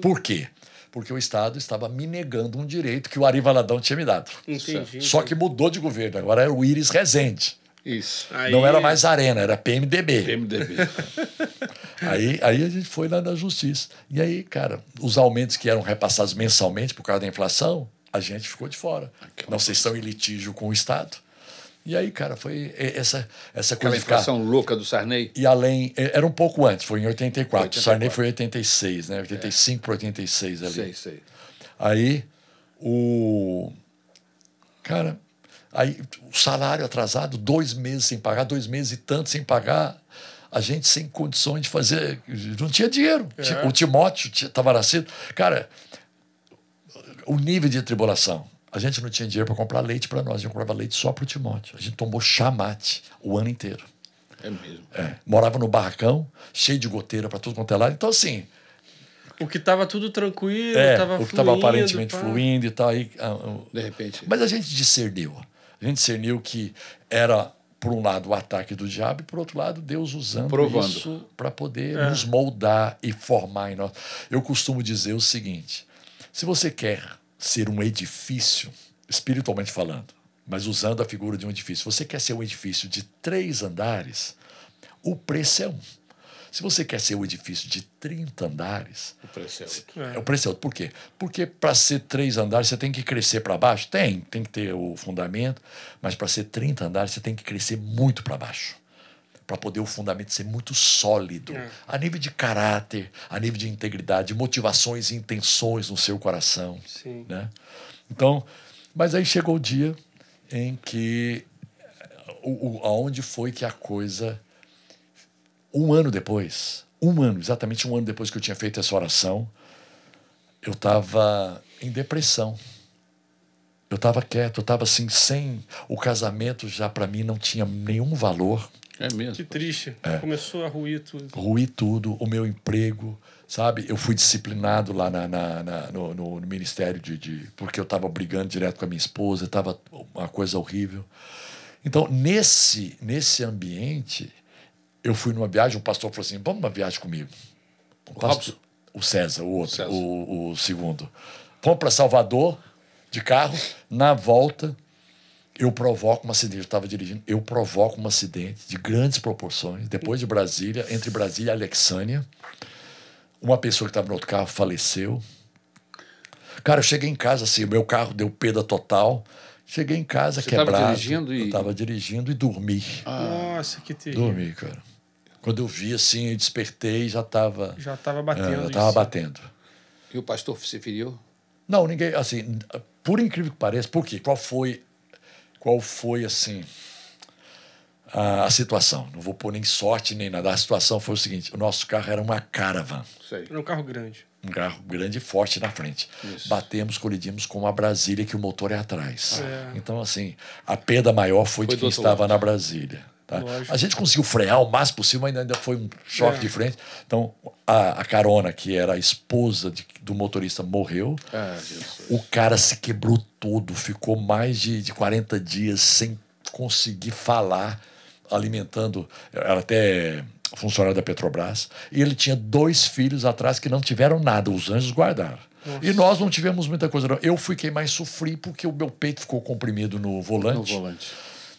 Por quê? Porque o Estado estava me negando um direito que o Ari Valadão tinha me dado. Entendi. Só que mudou de governo, agora era o Iris Rezende. Isso. Aí- Não era mais Arena, era PMDB. PMDB. *laughs* Aí, aí a gente foi lá na justiça. E aí, cara, os aumentos que eram repassados mensalmente por causa da inflação, a gente ficou de fora. Não, vocês estão em litígio com o Estado. E aí, cara, foi essa, essa Aquela coisa ficar... inflação louca do Sarney. E além, eh, era um pouco antes, foi em 84. 84. O Sarney foi em 86, né? 85 para 86 ali. Sei, sei. Aí o. Cara, aí o salário atrasado, dois meses sem pagar, dois meses e tanto sem pagar, a gente sem condições de fazer. Não tinha dinheiro. É. O Timóteo estava nascido. Cara, o nível de tribulação. A gente não tinha dinheiro para comprar leite para nós, a gente comprava leite só para o Timóteo. A gente tomou chamate o ano inteiro. É mesmo. É, morava no barracão, cheio de goteira para tudo quanto é lado. Então, assim, O que tava tudo tranquilo, é, tava o que estava aparentemente pá. fluindo e tal. Aí, ah, ah, De repente. Mas a gente discerniu. A gente discerniu que era, por um lado, o ataque do diabo e, por outro lado, Deus usando Provando. isso para poder É. nos moldar e formar em nós. Eu costumo dizer o seguinte: se você quer ser um edifício, espiritualmente falando, mas usando a figura de um edifício, você quer ser um edifício de três andares, o preço é um. Se você quer ser um edifício de 30 andares, O preço é outro. É. é o preço é outro. Por quê? Porque para ser três andares você tem que crescer para baixo? Tem, tem que ter o fundamento, mas para ser 30 andares você tem que crescer muito para baixo. Para poder o fundamento ser muito sólido, É. a nível de caráter, a nível de integridade, motivações e intenções no seu coração. Sim. Né? Então, mas aí chegou o dia em que o, o, aonde foi que a coisa um ano depois, um ano, exatamente um ano depois que eu tinha feito essa oração, eu estava em depressão. Eu estava quieto, eu estava assim, sem. O casamento já para mim não tinha nenhum valor. É Que mesmo. triste. É. Começou a ruir tudo. Ruí tudo, o meu emprego, sabe? Eu fui disciplinado lá na, na- na- no, no- ministério de, de- porque eu estava brigando direto com a minha esposa, estava uma coisa horrível. Então, nesse, nesse ambiente, eu fui numa viagem, o pastor falou assim: vamos numa viagem comigo. O, pastor- o César, o outro, César. O, o segundo. Vamos para Salvador, de carro, na volta. Eu provoco um acidente, eu estava dirigindo, eu provoco um acidente de grandes proporções, depois de Brasília, entre Brasília e Alexânia. Uma pessoa que estava no outro carro faleceu. Cara, eu cheguei em casa assim, o meu carro deu perda total. Cheguei em casa Você tava quebrado. dirigindo e- Eu estava dirigindo e dormi. Nossa, que terrível. Dormi, cara. Quando eu vi assim, eu despertei já estava Já tava batendo. já tava isso. batendo. E o pastor se feriu? Não, ninguém, assim, por incrível que pareça, por quê? Qual foi, qual foi, assim, a, a situação. Não vou pôr nem sorte nem nada. A situação foi o seguinte: o nosso carro era uma caravan. Sei. Era um carro grande. Um carro grande e forte na frente. Isso. Batemos, colidimos com uma Brasília que o motor é atrás. É. Então, assim, a perda maior foi, Foi de quem estava lado. na Brasília. Tá? A gente conseguiu frear o máximo possível, mas ainda foi um choque É. de frente. Então, a, a carona, que era a esposa de- do motorista, morreu. Ah. O cara se quebrou todo, ficou mais de, de 40 dias sem conseguir falar, alimentando. Era até funcionário da Petrobras. E ele tinha dois filhos atrás que não tiveram nada, os anjos guardaram. E nós não tivemos muita coisa. Não. Eu fui quem mais sofri porque o meu peito ficou comprimido no No volante.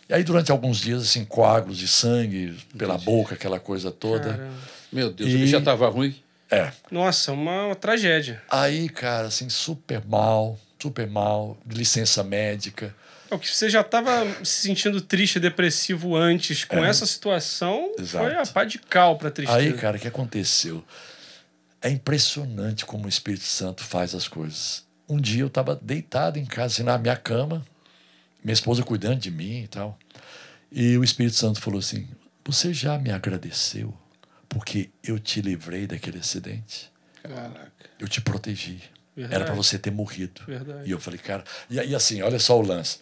E aí, durante alguns dias, assim, coágulos de sangue pela boca, aquela coisa toda. Caramba. Meu Deus, E- ele já estava ruim. É. Nossa, uma, uma tragédia. Aí, cara, assim, super mal, super mal, licença médica. É o que você já estava se sentindo triste, depressivo antes, com essa situação, É. Exato. foi a pá de cal pra tristeza. Aí, cara, o que aconteceu? É impressionante como o Espírito Santo faz as coisas. Um dia eu estava deitado em casa, assim, na minha cama, minha esposa cuidando de mim e tal. E o Espírito Santo falou assim: Você já me agradeceu porque eu te livrei daquele acidente? Caraca. Eu te protegi. Verdade. Era para você ter morrido. Verdade. E eu falei, cara. E, e assim, olha só o lance.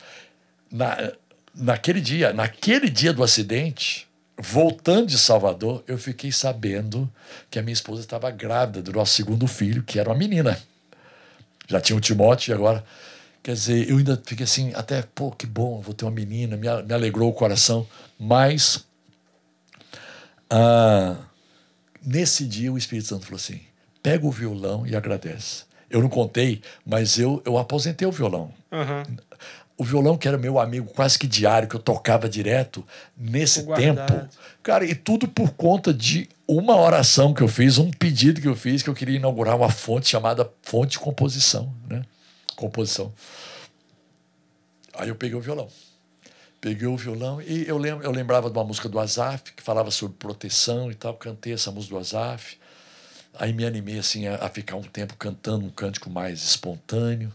Na, naquele dia, naquele dia do acidente, voltando de Salvador, eu fiquei sabendo que a minha esposa estava grávida do nosso segundo filho, que era uma menina. Já tinha o Timóteo e agora. Quer dizer, eu ainda fiquei assim, até, pô, que bom, vou ter uma menina, me, me alegrou o coração. Mas, ah, nesse dia, o Espírito Santo falou assim: pega o violão e agradece. Eu não contei, mas eu, eu aposentei o violão. Aham. O violão, que era meu amigo quase que diário, que eu tocava direto, nesse tempo. Cara, e tudo por conta de uma oração que eu fiz, um pedido que eu fiz, que eu queria inaugurar uma fonte chamada Fonte Composição, né? Composição. Aí eu peguei o violão. Peguei o violão e eu, lembro, eu lembrava de uma música do Azaf, que falava sobre proteção e tal. Cantei essa música do Azaf. Aí me animei assim a, a ficar um tempo cantando um cântico mais espontâneo.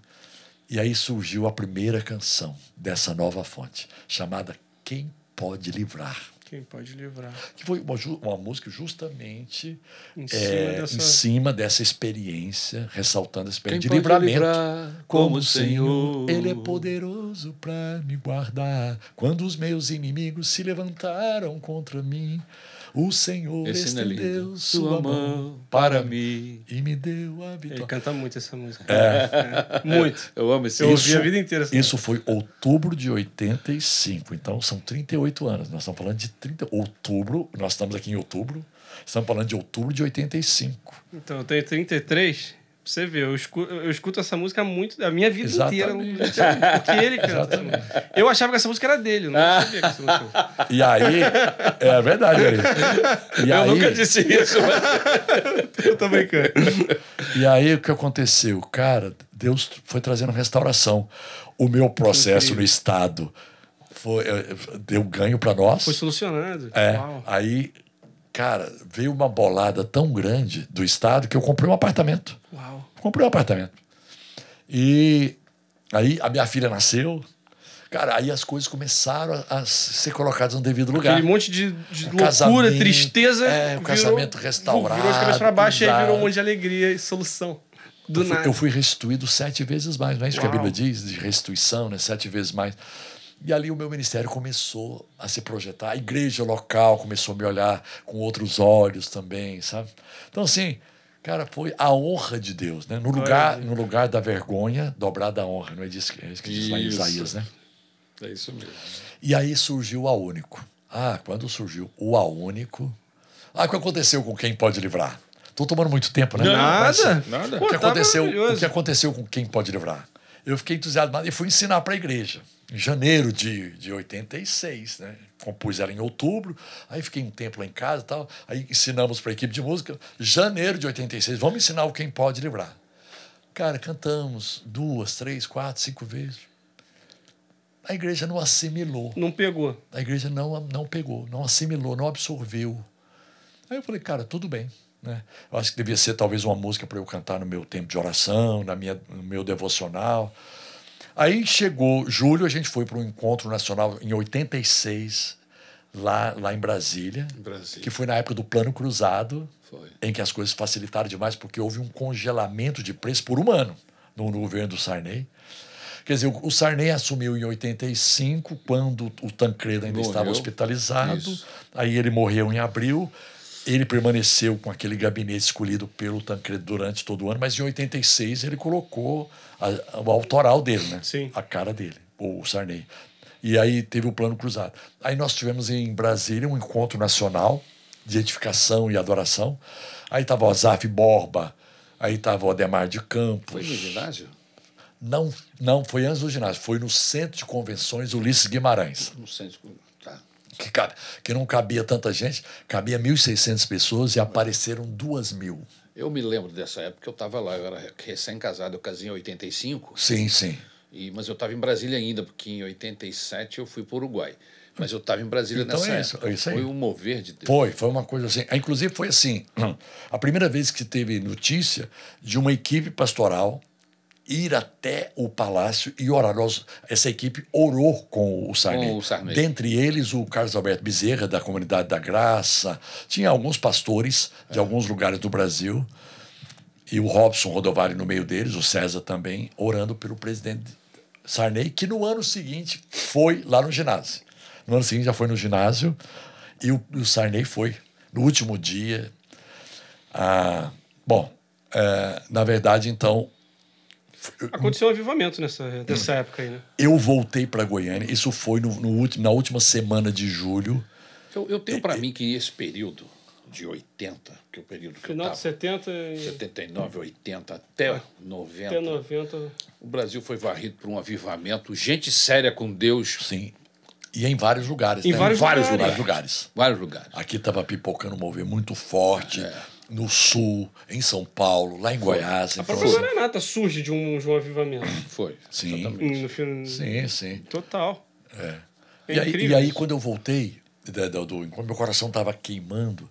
E aí surgiu a primeira canção dessa nova fonte, chamada Quem Pode Livrar. Quem pode livrar? Que foi uma, uma música justamente Em é, cima dessa- em cima dessa experiência, ressaltando essa Quem experiência de pode livramento. livrar como o Senhor. Ele é poderoso para me guardar. Quando os meus inimigos se levantaram contra mim, o Senhor Esse é estendeu Sua mão para mim. e me deu a Ele vitória. canta muito essa música. É. Muito. Eu amo esse Eu Isso- ouvi a vida inteira essa Isso foi outubro de 85, então são 38 anos. Nós estamos falando de 30, outubro, nós estamos aqui em outubro, estamos falando de outubro de 85. Então, eu tenho 33. Pra você ver, eu escuto, eu escuto essa música muito, a minha vida Exatamente. inteira. Porque ele canta. música. Eu achava que essa música era dele, eu não *laughs* sabia que essa música E aí, é verdade, Ari. E Eu aí, nunca disse isso, mas... *laughs* Eu tô brincando. E aí o que aconteceu? Cara, Deus foi trazendo restauração. O meu processo Incrível. no Estado foi, eh, deu ganho para nós. Foi solucionado. É, Uau. aí, cara, veio uma bolada tão grande do Estado que eu comprei um apartamento. Uau. Comprei um apartamento. E aí a minha filha nasceu. Cara, aí as coisas começaram a, a ser colocadas no devido lugar. Aquele monte de, de O loucura, tristeza. é, o virou- casamento restaurado, Virou de cabeça pra baixo e aí virou um monte de alegria e solução. Do eu, fui, nada. eu fui restituído sete vezes mais. Não é isso que a Uau. Bíblia diz, de restituição, né? sete vezes mais. E ali o meu ministério começou a se projetar. A igreja local começou a me olhar com outros olhos também, sabe? Então, assim, cara, foi a honra de Deus, né? No lugar, no lugar da vergonha, dobrada a honra. Não é isso, é isso que diz lá em. Isaías, né? É isso mesmo. E aí surgiu o A Único. Ah, quando surgiu o A Único. Ah, o que aconteceu com quem pode livrar? Tô tomando muito tempo, né? Mas- Nada. Nada. o que, tá aconteceu, o que aconteceu com quem pode livrar? Eu fiquei entusiasmado e fui ensinar para a igreja. Em janeiro de, de 86, né? Compus ela em outubro, aí fiquei um tempo lá em casa e tal. Aí ensinamos para a equipe de música. Janeiro de 86, vamos ensinar o quem pode livrar. Cara, cantamos duas, três, quatro, cinco vezes. A igreja não assimilou. Não pegou. A igreja não, não pegou, não assimilou, não absorveu. Aí eu falei, cara, tudo bem. Né? Eu acho que devia ser talvez uma música para eu cantar no meu tempo de oração, na minha, no meu devocional. Aí chegou julho, a gente foi para um encontro nacional em 86, lá, lá em Brasília, Brasília. que foi na época do Plano Cruzado, Foi. em que as coisas facilitaram demais, porque houve um congelamento de preço por um ano no, no governo do Sarney. Quer dizer, o, o Sarney assumiu em 85, quando o Tancredo ainda Morreu. estava hospitalizado. Isso. Aí ele morreu em abril. Ele permaneceu com aquele gabinete escolhido pelo Tancredo durante todo o ano, mas em 86 ele colocou a- o autoral dele, né? Sim. A cara dele, o Sarney. E aí teve o plano cruzado. Aí nós tivemos em Brasília um encontro nacional de edificação e adoração. Aí estava o Azaf Borba, aí estava o Ademar de Campos. Foi no ginásio? Não, não, foi antes do ginásio, foi no Centro de Convenções Ulisses Guimarães Não sei. Tá. Que, cabe- que não cabia tanta gente, cabia 1.600 pessoas e apareceram 2 mil. Eu me lembro dessa época, eu estava lá, eu era recém-casado, eu casei em 85, Sim, sim. e, mas eu estava em Brasília ainda, porque em 87 eu fui para o Uruguai. Mas eu estava em Brasília Então nessa é isso, época. é isso aí. Foi um mover de Deus. Foi, foi uma coisa assim. Inclusive foi assim, *clears throat* a primeira vez que teve notícia de uma equipe pastoral ir até o palácio e orar. Nós- essa equipe orou com o Sarney. Com o Sarney. Dentre eles, o Carlos Alberto Bezerra, da Comunidade da Graça. Tinha alguns pastores de alguns lugares do Brasil. E o Robson Rodovalho no meio deles, o César também, orando pelo presidente Sarney, que no ano seguinte foi lá no ginásio. No ano seguinte já foi no ginásio e o, o Sarney foi. No último dia. Ah, bom, é, na verdade, então, Aconteceu um avivamento nessa, nessa Hum. época aí, né? eu voltei para Goiânia. Isso foi no, no último, na última semana de julho. Eu, eu tenho para mim que esse período de 80, que é o período que Final eu de estava, 70 e 79, 80 até 90, até 90. o Brasil foi varrido por um avivamento, gente séria com Deus, Sim. E em vários lugares. Em né? vários vários lugares. lugares. lugares. vários lugares. Aqui estava pipocando um movimento muito forte. É. No sul, em São Paulo, lá em Goiás. A própria Maranata surge de um, de um avivamento. Foi. Sim. exatamente. No fim, sim, sim. Total. É. É e, aí, e aí, quando eu voltei, da- do, quando meu coração estava queimando,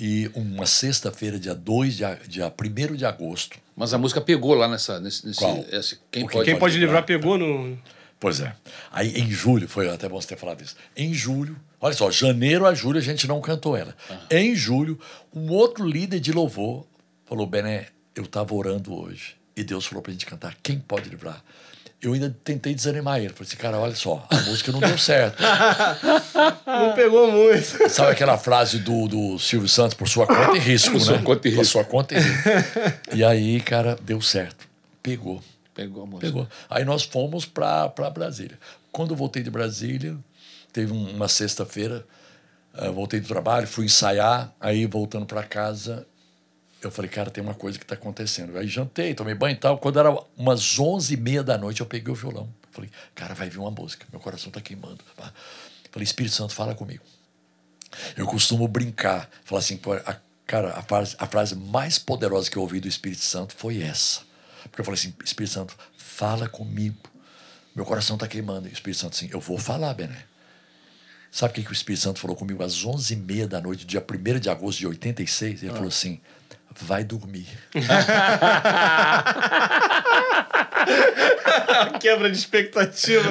e uma sexta-feira, dia 2 de, a- dia 1 de agosto, Mas a música pegou lá nessa. Nesse, nesse- Qual? esse- quem pode, Quem pode livrar livrar. pegou no. Pois é. Aí em julho, foi até bom você ter falado isso. Em julho, olha só, janeiro a julho a gente não cantou ela. Em julho, um outro líder de louvor falou: Bené, eu estava orando hoje e Deus falou pra gente cantar Quem Pode Livrar. Eu ainda tentei desanimar ele. Falei assim, cara, olha só, a música não deu certo. *laughs* Não pegou muito. Sabe aquela frase do, do Silvio Santos, por sua conta e *laughs* risco, Por né? sua conta e Por risco. sua conta e risco. E aí, cara, deu certo. Pegou. Pegou a música. Pegou. Aí nós fomos para Brasília. Quando eu voltei de Brasília, teve um- uma sexta-feira, eh, voltei do trabalho, fui ensaiar, aí voltando para casa, eu falei, cara, tem uma coisa que está acontecendo. Aí jantei, tomei banho e tal. Quando era umas onze e meia da noite, eu peguei o violão. Falei, cara, vai vir uma música, meu coração está queimando. Falei, Espírito Santo, fala comigo. Eu costumo brincar, falar assim, a, cara, a frase, a frase mais poderosa que eu ouvi do Espírito Santo foi essa. Porque eu falei assim, Espírito Santo, fala comigo. Meu coração está queimando. E o Espírito Santo assim, eu vou falar, Bené. Sabe o que, que o Espírito Santo falou comigo às 11h30 da noite, dia 1 de agosto de 86? Ele falou assim, vai dormir. *laughs* Quebra de expectativa.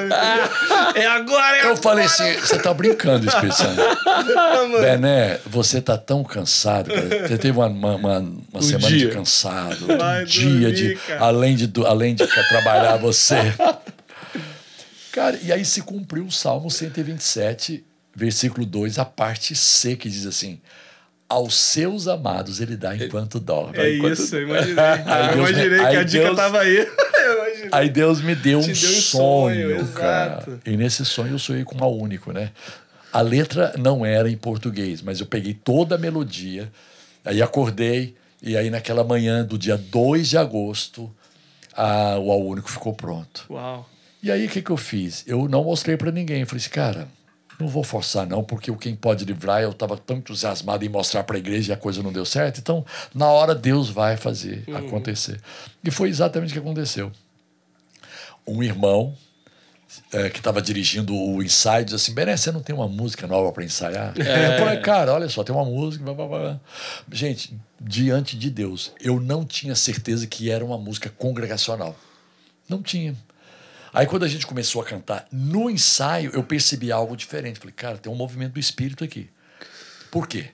é agora, é Eu agora. falei assim, você tá brincando, Espírito Santo. *laughs* mano. Bené, você tá tão cansado, cara. Você teve uma, uma, uma- semana dia. de cansado, Vai um dia dormir, de. cara. Além de, além de trabalhar você. *laughs* Cara, e aí se cumpriu o Salmo 127, versículo 2, a parte C, que diz assim: Aos seus amados ele dá enquanto dorme. É Enquanto- isso, eu imaginei. *laughs* Aí Eu Deus me- imaginei que a dica Deus- tava aí. *laughs* Imaginei. Aí Deus me deu um deu um sonho, sonho, cara. exato. E nesse sonho eu sonhei com uma único, né? A letra não era em português, mas eu peguei toda a melodia, aí acordei, e aí naquela manhã do dia 2 de agosto, a, o Ao Único ficou pronto. Uau. E aí o que, que eu fiz? Eu não mostrei para ninguém. Eu falei assim, cara, não vou forçar não, porque o Quem Pode Livrar, eu estava tão entusiasmado em mostrar para a igreja e a coisa não deu certo. Então, na hora, Deus vai fazer acontecer. E foi exatamente o que aconteceu. Um irmão eh, que estava dirigindo o ensaio disse assim, Bené, você não tem uma música nova para ensaiar? Eu falei, cara, olha só, tem uma música. Blá, blá, blá. Gente, diante de Deus, eu não tinha certeza que era uma música congregacional. Não tinha. Aí quando a gente começou a cantar no ensaio, eu percebi algo diferente. Falei, cara, tem um movimento do espírito aqui. Por quê?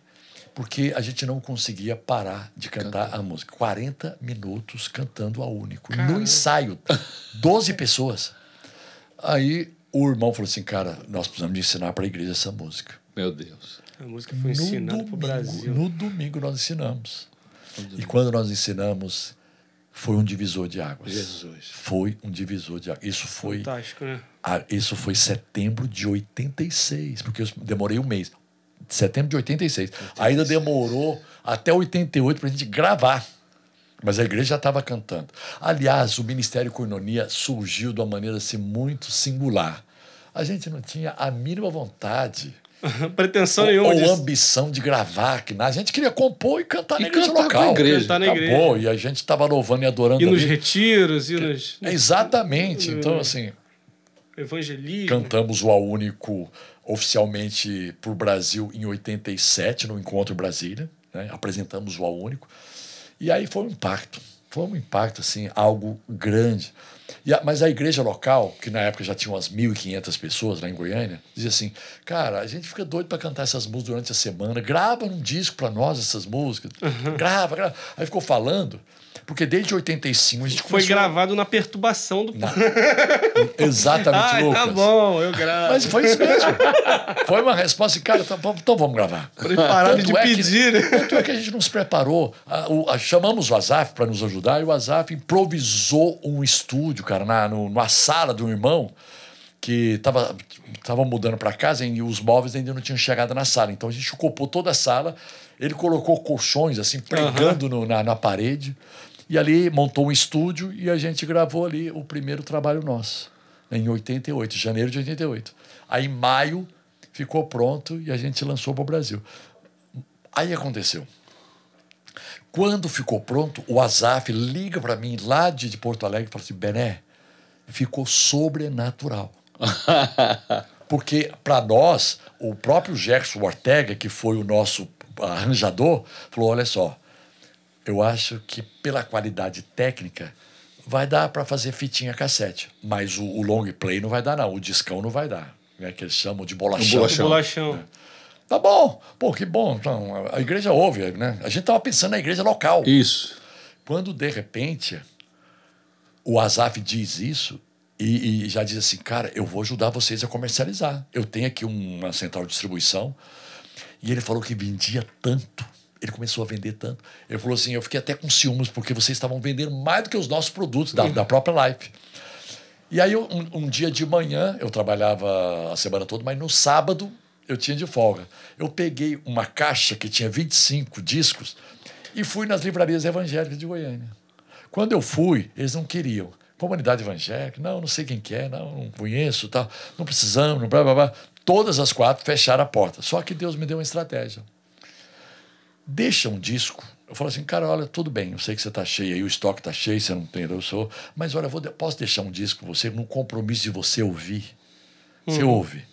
Porque a gente não conseguia parar de cantar a música. 40 minutos cantando a único. No ensaio, 12 pessoas. Aí o irmão falou assim, cara, nós precisamos de ensinar para a igreja essa música. Meu Deus. A música foi ensinada pro Brasil. no domingo nós ensinamos. E quando nós ensinamos, foi um divisor de águas. Jesus. Foi um divisor de águas. Isso foi, Fantástico, né? ah, isso foi setembro de 86, porque eu demorei um mês. Setembro de 86. Ainda demorou até 88 para a gente gravar. Mas a igreja já estava cantando. Aliás, o Ministério Coinonia surgiu de uma maneira assim, muito singular. A gente não tinha a mínima vontade *laughs* Pretensão ou, nenhuma ou disso. ambição de gravar. Que a gente queria compor e cantar E na igreja local. com a igreja. Cantar na Acabou. E a gente estava louvando e adorando E nos ali. retiros, e nos Exatamente. Então, assim, evangelismo. cantamos o A Único oficialmente para o Brasil em 87, no Encontro em Brasília. Né? Apresentamos o A Único. E aí foi um impacto. Foi um impacto, assim, algo grande. A- mas a igreja local, que na época já tinha umas 1.500 pessoas lá em Goiânia, dizia assim: cara, a gente fica doido para cantar essas músicas durante a semana, grava um disco para nós essas músicas, grava, grava. Aí ficou falando, porque desde 85 a gente Foi começou- gravado na perturbação do. Na- *laughs* Exatamente, Ai, Lucas. tá bom, eu gravo. Mas foi isso mesmo. Foi uma resposta assim, cara, então vamos, então vamos gravar. Preparado Tanto de é que- pedir, né? Tanto é que a gente não se preparou. A- o- a- chamamos o Azaf para nos ajudar e o Azaf improvisou um estúdio, cara, na, no- numa sala de um irmão que estava tava mudando para casa e os móveis ainda não tinham chegado na sala. Então a gente ocupou toda a sala, ele colocou colchões assim, pregando no- na, na parede. E ali montou um estúdio e a gente gravou ali o primeiro trabalho nosso, em 88, janeiro de 88. Aí em maio ficou pronto e a gente lançou para o Brasil. Aí aconteceu. Quando ficou pronto, o Azaf liga para mim lá de, de Porto Alegre e fala assim: Bené, ficou sobrenatural. *laughs* Porque para nós, o próprio Gerson Ortega, que foi o nosso arranjador, falou: olha só, eu acho que pela qualidade técnica vai dar para fazer fitinha cassete, mas o, o long play não vai dar, não. O discão não vai dar. Né, que eles chamam de bolachão. bolachão. Bolachão. Tá bom, pô, que bom. Então, a igreja ouve, né? A gente tava pensando na igreja local. Isso. Quando, de repente, o Azaf diz isso e, e já diz assim, cara, eu vou ajudar vocês a comercializar. Eu tenho aqui uma central de distribuição. E ele falou que vendia tanto. Ele começou a vender tanto. Ele falou assim, eu fiquei até com ciúmes, porque vocês estavam vendendo mais do que os nossos produtos da, da própria Life. E aí, um, um dia de manhã, eu trabalhava a semana toda, mas no sábado eu tinha de folga. Eu peguei uma caixa que tinha 25 discos e fui nas livrarias evangélicas de Goiânia. Quando eu fui, eles não queriam. Comunidade evangélica, não, não sei quem que é, não, não conheço, tal, não precisamos, blá, blá, blá. Todas as quatro fecharam a porta. Só que Deus me deu uma estratégia. Deixa um disco. Eu falo assim, cara, olha, tudo bem, eu sei que você está cheio aí, o estoque está cheio, você não tem, eu sou. Mas olha, eu vou, posso deixar um disco com você, num compromisso de você ouvir. Você ouve.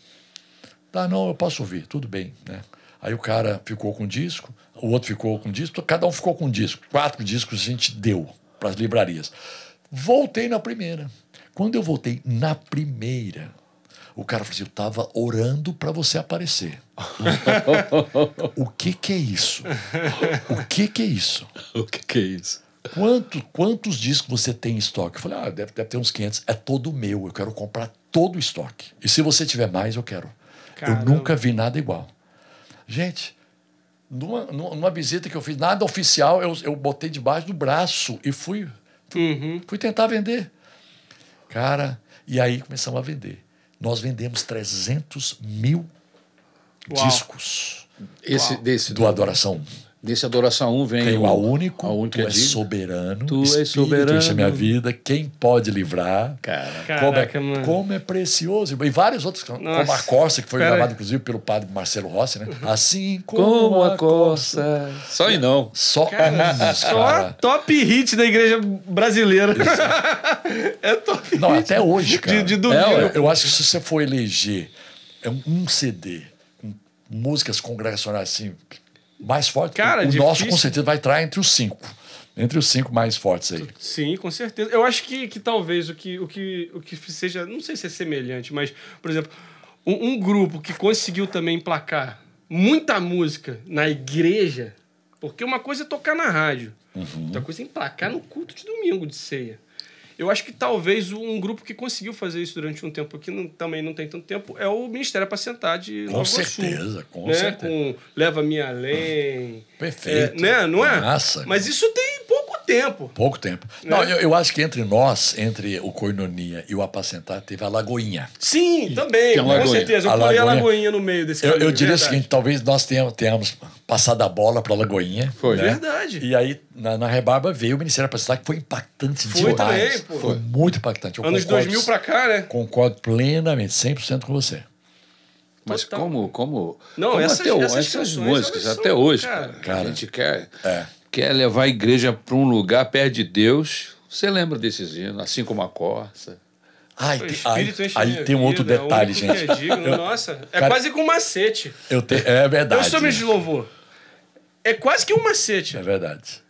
Tá, não, eu posso ouvir, tudo bem, né? Aí o cara ficou com o disco, o outro ficou com o disco, cada um ficou com um disco. Quatro discos a gente deu para as livrarias. Voltei na primeira. Quando eu voltei na primeira, o cara falou assim: eu estava orando para você aparecer. *laughs* o que que é isso? O que que é isso? O que, que é isso? Quanto, quantos discos você tem em estoque? Eu falei, ah, deve, deve ter uns 500. É todo meu, eu quero comprar todo o estoque. E se você tiver mais, eu quero. Caramba. Eu nunca vi nada igual. Gente, numa, numa numa visita que eu fiz, nada oficial, eu, eu botei debaixo do braço e fui, Uhum. fui tentar vender. Cara, e aí começamos a vender. Nós vendemos 300 mil Uau. discos Esse, desse, do Adoração 1. Desse Adoração 1 vem Tem o, o A único, a único tu é é soberano, Tu és Espírito soberano. enche a minha vida, quem pode livrar? Cara, como, é, Caraca, mano. como é precioso. E vários outros, como Nossa. a Corsa, que foi Pera aí. gravado inclusive pelo padre Marcelo Rossi, né? Assim como, como a a coça. Só e não. Só Cara, anos, só cara. top hit da igreja brasileira. *laughs* é top Não, hit. até hoje, cara. De, de domingo. É, eu, eu acho que se você for eleger é um, um CD com músicas congregacionais assim, mais forte, Cara, o difícil. nosso com certeza vai entrar entre os cinco. Entre os cinco mais fortes aí. Sim, com certeza. Eu acho que, que talvez o que, o, que, o que seja, não sei se é semelhante, mas, por exemplo, um, um grupo que conseguiu também emplacar muita música na igreja, porque uma coisa é tocar na rádio, outra coisa é emplacar no culto de domingo de ceia. Eu acho que talvez um grupo que conseguiu fazer isso durante um tempo, que não- também não tem tanto tempo, é o Ministério Apacentar de Com Nova certeza, com né? certeza. Com Leva-me Além. Perfeito. É, né? Não é? Massa. Mas isso tem pouco tempo. Pouco tempo. Né? Não, eu, eu acho que entre nós, entre o Coinonia e o Apacentar, teve a Lagoinha. Sim, também, com Lagoinha. certeza. Eu A pulei a Lagoinha- Lagoinha no meio desse Eu, eu caminho, diria o verdade. seguinte: talvez nós tenhamos, tenhamos passado a bola para a Lagoinha. Foi. né? Verdade. E aí, na, na Rebarba, veio o Ministério Apacentar, que foi impactante Foi demais. também, pô. Foi muito impactante. Eu Anos concordo- 2000 pra cá, né? Concordo plenamente, 100% com você. Mas Total. como, como, Não, como essas- até, o- essas essas, músicas, são, até hoje, cara, cara, cara. a gente quer, É. quer levar a igreja para um lugar perto de Deus. Você lembra desses hinos, assim como a corça? Ai, tem- espírito aí, tem um outro vida, é detalhe, gente. é digno. Nossa, é Cara- quase que um macete. Eu te, é verdade. Eu sou ministro de louvor. É quase que um macete. É verdade.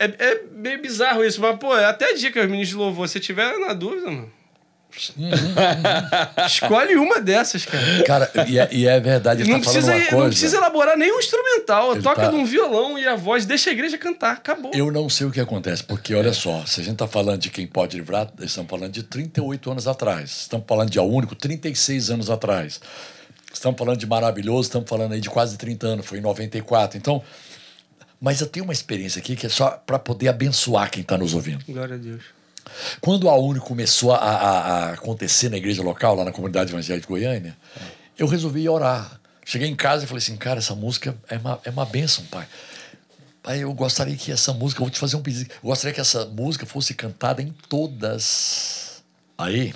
É, é meio bizarro isso, mas, pô, é até dica, ministro de louvor. Se tiver na dúvida, mano. Escolhe uma dessas, cara. Cara, e é, e é verdade, ele Não tá falando precisa, coisa. não precisa elaborar nenhum instrumental. Ele Toca tá- num violão e a voz, deixa a igreja cantar. Acabou. Eu não sei o que acontece, porque olha só, se a gente está falando de quem pode livrar, estamos falando de 38 anos atrás. Estamos falando de A Único, 36 anos atrás. Estamos falando de Maravilhoso, estamos falando aí de quase 30 anos, foi em 94. Então, mas eu tenho uma experiência aqui que é só para poder abençoar quem está nos ouvindo. Glória a Deus. Quando a Único começou a, a- a acontecer na igreja local, lá na comunidade evangélica de Goiânia, eu resolvi orar. Cheguei em casa e falei assim, cara, essa música é uma, é uma bênção, pai. Pai, eu gostaria que essa música, vou te fazer um pedido, eu gostaria que essa música fosse cantada em todas. Aí,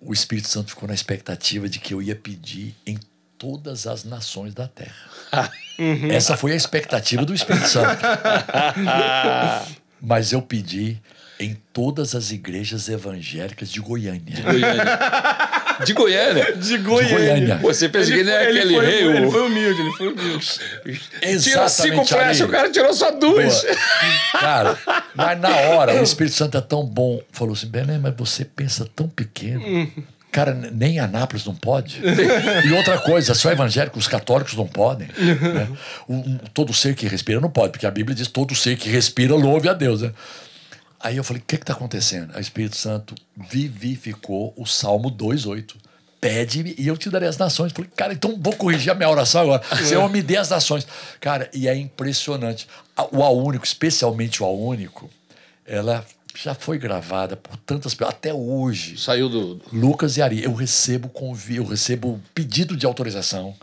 o Espírito Santo ficou na expectativa de que eu ia pedir em todas as nações da terra. *laughs* Essa foi a expectativa do Espírito Santo. *laughs* Mas eu pedi em todas as igrejas evangélicas de Goiânia. Goiânia. De Goiânia? De Goiânia. Você pensa que Ele, nem é ele, aquele foi, rei, ele foi humilde, ele foi humilde. Tira cinco Exatamente flechas, o cara tirou só duas. Boa. Cara, mas na hora o Espírito Santo é tão bom. Falou assim, Belém, mas você pensa tão pequeno. Cara, nem Anápolis não pode. E outra coisa, só evangélicos, os católicos não podem. né? O- um- todo ser que respira não pode, porque a Bíblia diz todo ser que respira louve a Deus. Né? Aí eu falei, o que está acontecendo? Aí O Espírito Santo vivificou o Salmo 2,8. Pede-me e eu te darei as nações. Falei, cara, então vou corrigir a minha oração agora. *laughs* Senhor, me dê as nações. Cara, e é impressionante. O A Único, especialmente o A Único, ela já foi gravada por tantas pessoas, até hoje. Saiu do. Lucas e Ari, eu recebo convite, eu recebo pedido de autorização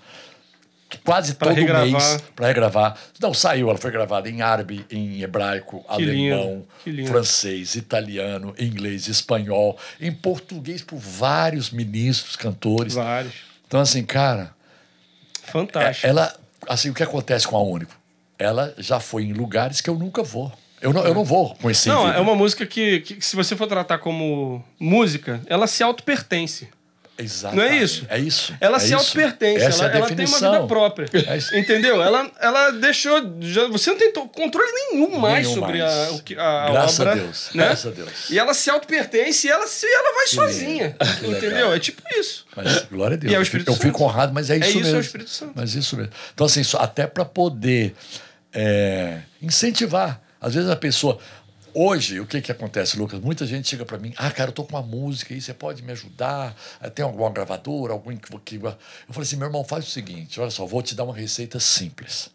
quase Pra todo regravar. mês para regravar. Não saiu, ela foi gravada em árabe, em hebraico, Que alemão, lindo. francês, italiano, inglês, espanhol, em português por vários ministros, cantores. Vários. Então assim, cara, é- Fantástico. ela, assim, o que acontece com a Único? Ela já foi em lugares que eu nunca vou. Eu não, eu não vou conhecer. Não, é uma música que, que, se você for tratar como música, ela se auto-pertence. Exatamente. Não é isso? É isso. Ela é se isso. auto-pertence, Essa ela, é ela tem uma vida própria. *laughs* É isso. Entendeu? Ela, ela deixou. já- você não tem controle nenhum mais Nenhum sobre mais. A, o que- a Graças obra. a Deus, Né? graças a Deus. E ela se auto-pertence e ela, se, ela vai sozinha. que entendeu? legal. É tipo isso. Mas glória a Deus. E é o Eu Espírito fico- eu fico Santo. honrado, mas é isso isso, é o mesmo. Espírito Santo. Mas isso mesmo. Então, assim, só- até para poder é, incentivar. Às vezes a pessoa. Hoje, o que, que acontece, Lucas? Muita gente chega para mim, ah, cara, eu tô com uma música aí, você pode me ajudar? Eh, Tem alguma gravadora, alguém que, que. Eu falei assim, meu irmão, faz o seguinte: olha só, vou te dar uma receita simples.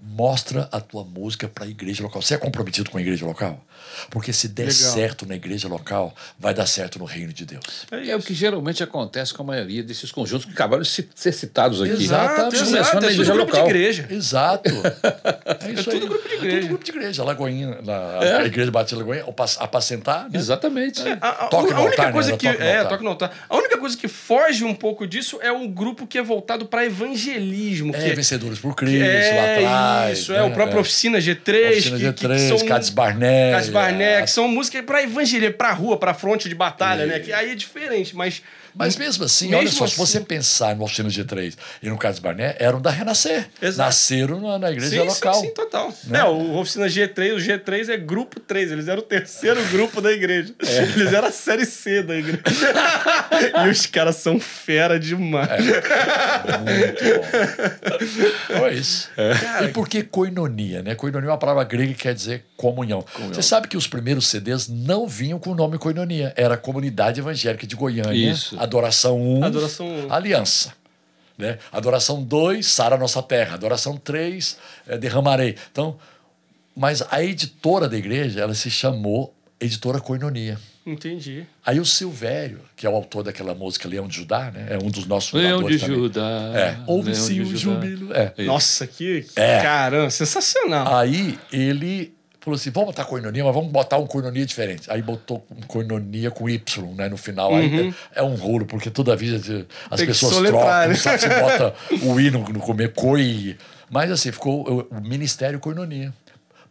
Mostra a tua música para a igreja local. Você é comprometido com a igreja local? Porque se der Legal. certo na igreja local, vai dar certo no reino de Deus. É o que geralmente acontece com a maioria desses conjuntos que acabaram de se- ser citados aqui. Exato, Começando exato. na É tudo igreja grupo local. de igreja. Exato. *laughs* É isso tudo aí. grupo de É igreja. tudo grupo de igreja. Lagoinha, na, É. a igreja Batista Lagoinha, apacentar. Né? Exatamente. A, a- Toque a no única altar, coisa né? que Toque é, toque no altar. A única coisa que foge um pouco disso é um grupo que é voltado para evangelismo, É, que vencedores por Cristo, é lá Faz. Isso, né? é, o próprio Oficina G3. Oficina que, que G3, são- Cades Barnet. Cades Barnet, é. que são músicas pra evangelho, pra rua, pra fronte de batalha, né? Que aí é diferente, mas. Mas mesmo assim, Mesmo olha só, se assim- você pensar no Oficina G3 e no Cades Barnet, eram da Renascer. Exato. Nasceram na, na igreja Sim, local. sim, sim, total. É, o Oficina G3, o G3 é grupo 3, eles eram o terceiro *laughs* grupo da igreja. É. Eles eram a série C da igreja. *laughs* e os caras são fera demais. Muito bom. Então é isso. E por que koinonia? Né? Koinonia é uma palavra grega que quer dizer comunhão. Você sabe que os primeiros CDs não vinham com o nome koinonia. Era Comunidade Evangélica de Goiânia, Isso. Adoração 1, Adoração um. Aliança. Né? Adoração 2, Sara Nossa Terra. Adoração 3, é, Derramarei. Então, mas a editora da igreja, ela se chamou Editora Koinonia. Entendi. Aí o Silvério, que é o autor daquela música Leão de Judá, né? É um dos nossos Leão de também. Judá. É, ouve-se o Judá. júbilo. É. Nossa, que É. caramba, sensacional. Aí ele falou assim: vamos botar coinonia, mas vamos botar um coinonia diferente. Aí botou um coinonia com Y né, no final. Aí é, é um rolo, porque toda vida as Uhum. Tem pessoas trocam, né? sabe se bota *laughs* o I no, no comer, coi. Mas assim, ficou o, o Ministério Coinonia.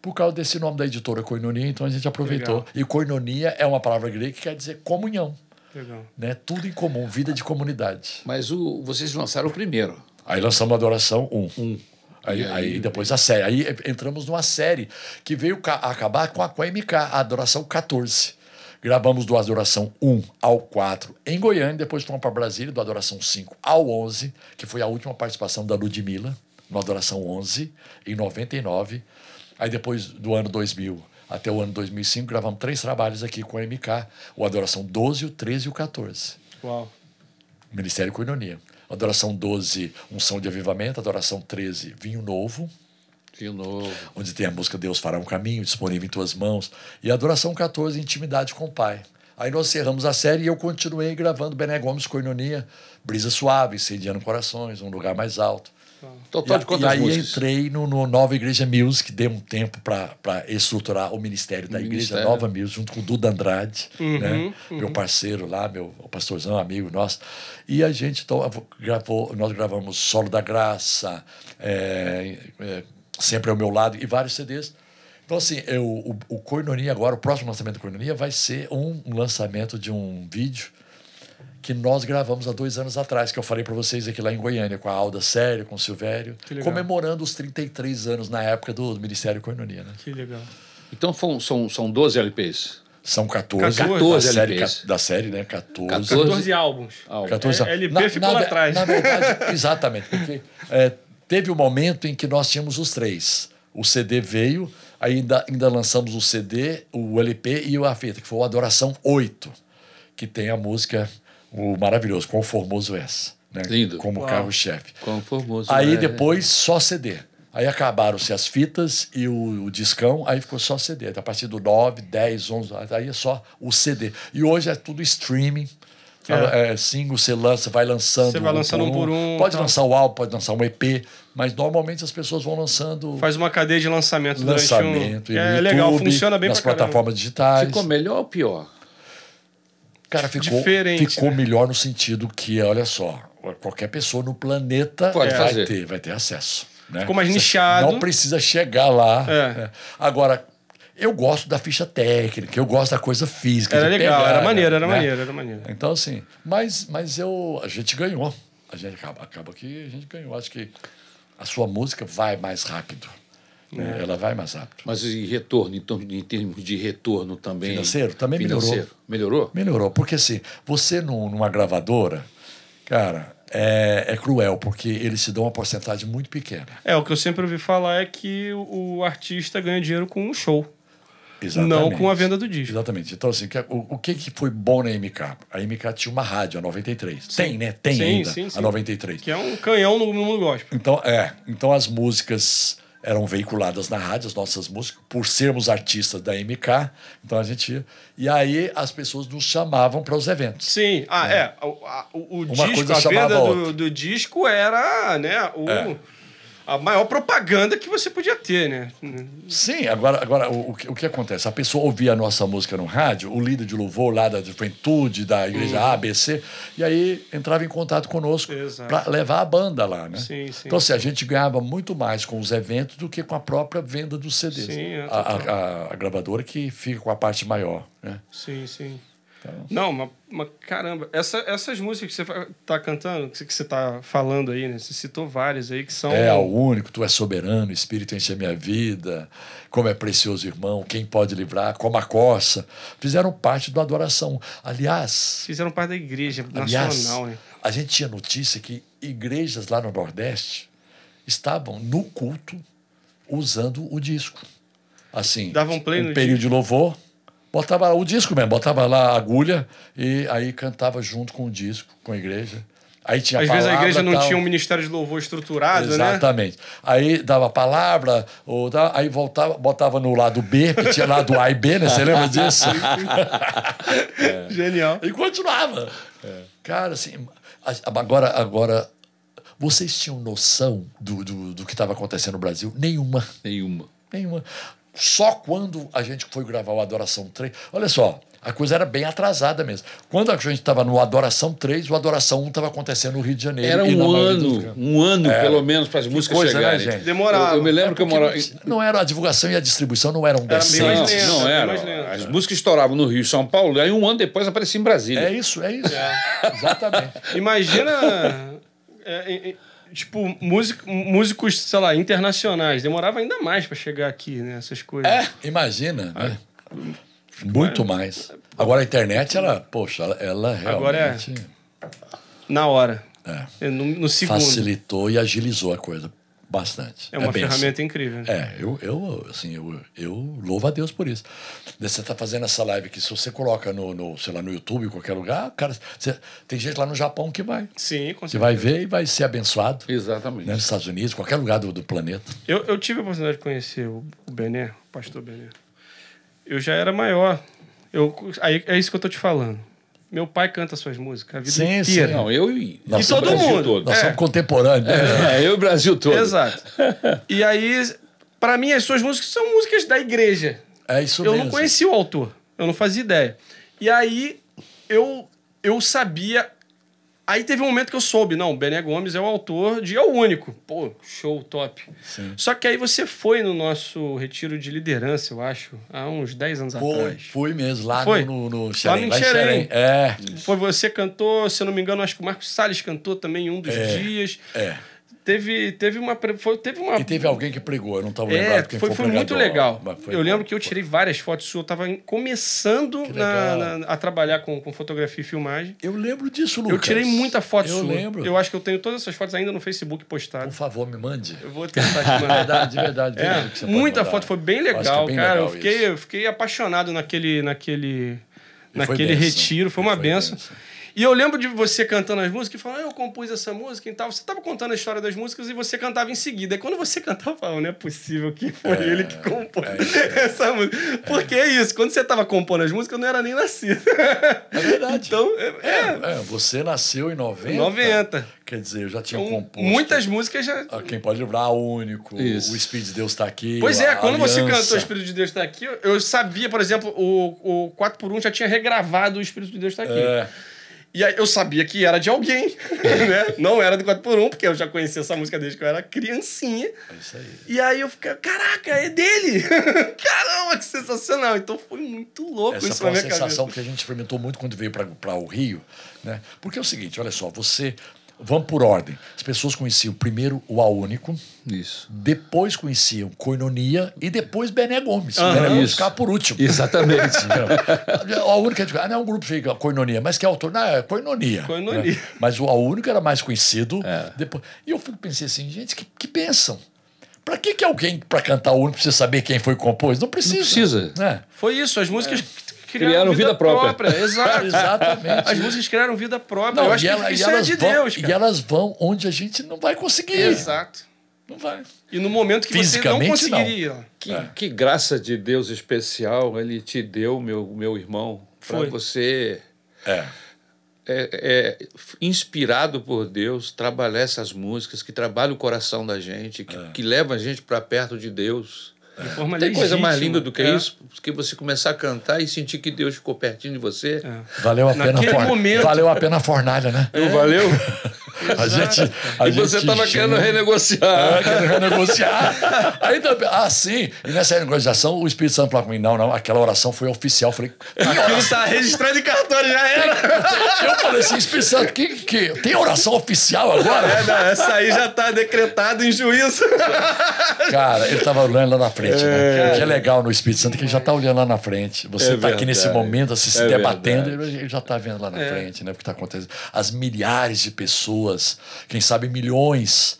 Por causa desse nome da editora Coinonia, então a gente aproveitou. Legal. E coinonia é uma palavra grega que quer dizer comunhão. Legal. Né? Tudo em comum, vida de comunidade. Mas o, vocês lançaram o primeiro. Aí lançamos a Adoração 1. Um. Aí, aí- aí depois a série. Aí entramos numa série que veio ca- acabar com a, com a MK, a Adoração 14. Gravamos do Adoração 1 ao 4 em Goiânia, depois fomos para Brasília, do Adoração 5 ao 11, que foi a última participação da Ludmilla, no Adoração 11, em 99. Aí depois do ano 2000 até o ano 2005, gravamos três trabalhos aqui com a MK, o Adoração 12, o 13 e o 14. Uau. Ministério Coinonia. Adoração 12, Unção de Avivamento. Adoração 13, Vinho Novo, De novo. onde tem a música Deus fará um caminho, disponível em tuas mãos. E Adoração 14, Intimidade com o Pai. Aí nós encerramos a série e eu continuei gravando Bené Gomes Coinonia, Brisa Suave, Incendiando Corações, Um Lugar Mais Alto. Total e, de quantas e aí músicas? entrei no, no Nova Igreja Music, dei um tempo para estruturar o ministério da Igreja Ministério. Nova Music, junto com o Duda Andrade, né? meu parceiro lá, meu pastorzão, amigo nosso. E a gente então, gravou, nós gravamos Solo da Graça, é, é, Sempre ao Meu Lado e vários CDs. Então, assim, eu, o, o Coinonia agora, o próximo lançamento do Coinonia vai ser um lançamento de um vídeo que nós gravamos há dois anos atrás, que eu falei para vocês aqui lá em Goiânia, com a Alda Sério, com o Silvério, comemorando os 33 anos na época do, do Ministério Coinonia. Né? Que legal. Então são, são, são 12 LPs. São 14, 14 da, série, da série, né? 14. 14. 14 álbuns. Ah, 14 É, LP ficou lá ve- atrás. Na verdade, *laughs* exatamente, porque é, teve um momento em que nós tínhamos os três. O CD veio, ainda, ainda lançamos o CD, o LP e a fita, que foi o Adoração 8, que tem a música o maravilhoso, Quão Formoso És. Né? Lindo. Como carro-chefe. Quão formoso Aí é. depois só CD. Aí acabaram-se as fitas e o, o discão, aí ficou só CD. A partir do 9, 10, 11, aí é só o CD. E hoje é tudo streaming. É. É. single, você lança, vai lançando. Você vai lançando um por um, Pode lançar o álbum, pode lançar um EP, mas normalmente as pessoas vão lançando Faz uma cadeia de lançamento, lançamento. durante um... e É YouTube, legal, funciona bem nas pra caramba. plataformas digitais. Ficou melhor ou pior? Cara, ficou, Diferente, ficou né? melhor no sentido que, olha só, qualquer pessoa no planeta Pode vai, fazer. ter, vai ter acesso. Né? Ficou mais Você nichado. Não precisa chegar lá. É. né? Agora, eu gosto da ficha técnica, eu gosto da coisa física. Era legal, pegar, era maneiro, era né? maneiro, era maneiro. Então, assim, mas, mas eu, a gente ganhou. A gente acaba, acaba que a gente ganhou. Acho que a sua música vai mais rápido. Né? Ela vai mais rápido. Mas e retorno, então, em termos de retorno também? Financeiro? Também melhorou. Financeiro. Melhorou? Melhorou, porque assim, você num- numa gravadora, cara, é, é cruel, porque eles te dão uma porcentagem muito pequena. É, o que eu sempre ouvi falar é que o, o artista ganha dinheiro com um show, Exatamente. não com a venda do disco. Exatamente. Então, assim, o, o que, que foi bom na MK? A MK tinha uma rádio, a 93. Tem, né? Tem Sim, ainda, sim, sim. a 93. Que é um canhão no mundo gospel. Então, é. Então, as músicas eram veiculadas na rádio, as nossas músicas, por sermos artistas da MK. Então, a gente ia. E aí, as pessoas nos chamavam para os eventos. Sim, ah, é. O, a- o- disco, a venda do, do disco era, né, o, É. a maior propaganda que você podia ter, né? Sim, agora, agora o, o, que, o que acontece? A pessoa ouvia a nossa música no rádio, o líder de louvor lá da juventude, da igreja A, B, C, e aí entrava em contato conosco para levar a banda lá, né? Sim, sim. Então, assim, a gente ganhava muito mais com os eventos do que com a própria venda dos CDs. Sim, é, a, a- a gravadora que fica com a parte maior, né? Sim, sim. Então. Não, mas, mas caramba, essa, essas músicas que você tá cantando, que você tá falando aí, né? Você citou várias aí que são. É ao único, tu és soberano, Espírito enche a minha vida, como é precioso irmão, quem pode livrar, como a coça. Fizeram parte da adoração. Aliás, Fizeram parte da igreja aliás nacional, né? a gente tinha notícia que igrejas lá no Nordeste estavam no culto usando o disco. Assim, Davam play um no período de louvor, botava o disco mesmo, botava lá a agulha e aí cantava junto com o disco, com a igreja. Aí tinha Às vezes a palavra, igreja não tal. tinha um ministério de louvor estruturado, né? Exatamente. Aí dava a palavra, ou da- aí voltava, botava no lado B, que tinha lado A e B, né? Você lembra disso? *laughs* Genial. E continuava. Cara, assim, agora, agora, vocês tinham noção do, do, do que estava acontecendo no Brasil? Nenhuma. Nenhuma. Nenhuma. Só quando a gente foi gravar o Adoração 3. Olha só, a coisa era bem atrasada mesmo. Quando a gente estava no Adoração 3, o Adoração 1 estava acontecendo no Rio de Janeiro. Era e na um ano, um ano pelo menos para as músicas coisa, né, chegarem. gente? Demorava. Eu, eu me lembro que eu morava. não, era a divulgação e a distribuição não eram decentes. lento, não era. As músicas estouravam no Rio e São Paulo, aí um ano depois aparecia em Brasília. É isso, é isso. Exatamente. *laughs* Imagina. *laughs* é, é, é, tipo, músico, músicos, sei lá, internacionais. Demorava ainda mais pra chegar aqui, né? Essas coisas. É, imagina, né? Muito mais. Agora a internet, ela, poxa, ela, ela Agora é realmente Na hora. é, É, No, no segundo. facilitou e agilizou a coisa bastante. É uma benção. ferramenta incrível. É, eu, eu, assim, eu, eu louvo a Deus por isso. Você está fazendo essa live aqui, se você coloca no, no, sei lá, no YouTube, em qualquer lugar, cara, você- tem gente lá no Japão que vai. Sim, com Você certeza. vai ver e vai ser abençoado. Exatamente. Né, nos Estados Unidos, qualquer lugar do, do planeta. Eu, eu tive a oportunidade de conhecer o, o Bené, o pastor Bené. Eu já era maior. Eu, aí, é isso que eu tô te falando. Meu pai canta suas músicas a vida Sim, sim. inteira. Não, eu e, Nós E todo mundo. todo. Nós É. somos contemporâneos. né? É, eu e o Brasil todo. Exato. *laughs* E aí, pra mim, as suas músicas são músicas da igreja. É isso eu mesmo. não conhecia o autor. Eu não fazia ideia. E aí, eu, eu sabia. Aí teve um momento que eu soube, não, Bené Gomes é o autor de É o Único. Pô, show, top. Sim. Só que aí você foi no nosso retiro de liderança, eu acho, há uns 10 anos Foi, atrás. fui mesmo, lá Foi? no, no, no Xerém. no lá Xerém. Xerém. É, Foi você cantou, se eu não me engano, acho que o Marcos Salles cantou também em um dos É. dias. é. Teve, teve uma. Foi, teve uma E teve alguém que pregou, eu não estava É, lembrado quem foi, foi, foi muito legal. foi eu lembro que eu tirei várias fotos suas. Eu estava começando na- na- a trabalhar com, com fotografia e filmagem. Eu lembro disso, Lucas. Eu tirei muita foto Eu sua. lembro. Eu acho que eu tenho todas essas fotos ainda no Facebook Por postado. favor, me mande. Eu vou tentar te De mandar. *laughs* verdade, de verdade. É, muita foto, foi bem é legal, bem cara. legal eu, fiquei, eu fiquei apaixonado naquele, naquele, E foi naquele bênção. retiro, foi uma foi benção. E eu lembro de você cantando as músicas e falando, ah, eu compus essa música e tal. Você estava contando a história das músicas e você cantava em seguida. E quando você *laughs* cantava, eu falava, não é possível que foi ele que compôs *laughs* essa música. Porque é isso, quando você estava compondo as músicas, eu não era nem nascido. É verdade. *laughs* então, é, é, É, você nasceu em 90. 90. Quer dizer, eu já tinha Então, composto. muitas músicas já. Ah, Quem pode lembrar, o único. Isso. O Espírito de Deus está aqui. Pois é, quando você aliança. cantou O Espírito de Deus está aqui, eu- eu sabia, por exemplo, o, o 4x1 já tinha regravado O Espírito de Deus está aqui. É, E aí eu sabia que era de alguém, *laughs* né? Não era do 4x1, porque eu já conhecia essa música desde que eu era criancinha. é isso aí. E aí eu fiquei, caraca, é dele! *laughs* Caramba, que sensacional! Então foi muito louco Essa isso foi uma sensação cabeça. que a gente experimentou muito quando veio para o Rio, né? Porque é o seguinte, olha só, você vamos por ordem. As pessoas conheciam primeiro o A Único, Isso. depois conheciam Coinonia e depois Bené Gomes. Aham. Bené Gomes ficava por último. Exatamente. *laughs* A única ah, não é um grupo de Coinonia, mas que é autor, não, é Coinonia. Koinonia. né? Mas o A único era mais conhecido. É. Depois, e eu fico pensei assim, gente, que, que pensam. Pra que, que alguém, pra cantar o único, precisa saber quem foi que compôs? Não precisa. Não precisa. Né? Foi isso, as músicas criaram, Criaram vida, vida própria. própria. Exato. *laughs* Exatamente. As músicas criaram vida própria. Não, eu acho e que ela- e isso é elas de vão, Deus, E cara. elas vão onde a gente não vai conseguir. Exato. Não vai. E no momento que você não Fisicamente, não. conseguiria. Que, É. que graça de Deus especial ele te deu, meu, meu irmão, para Foi. você É. é, é, inspirado por Deus, trabalhar essas músicas, que trabalham o coração da gente, que, que levam a gente para perto de Deus. De forma Tem coisa mais legítima. linda do que É. isso? Que você começar a cantar e sentir que Deus ficou pertinho de você. Valeu a pena Naquele a fornalha. momento. Valeu a pena a fornalha, né? Não valeu? *laughs* A gente, a e você gente estava junta- querendo renegociar. Ah, querendo renegociar. Aí, ah, sim. E nessa renegociação, o Espírito Santo falou comigo: não, não, aquela oração foi oficial. Eu falei, Aquilo tá registrado em cartório, já era. eu falei assim, Espírito Santo, que, que, tem oração oficial agora? É, não, essa aí já tá decretado em juízo. Cara, ele tava olhando lá na frente, né? O que é legal no Espírito Santo é que ele já tá olhando lá na frente. Você É tá aqui nesse momento, assim, se É debatendo, ele já tá vendo lá na frente, né? O que tá acontecendo. As milhares de pessoas, quem sabe milhões,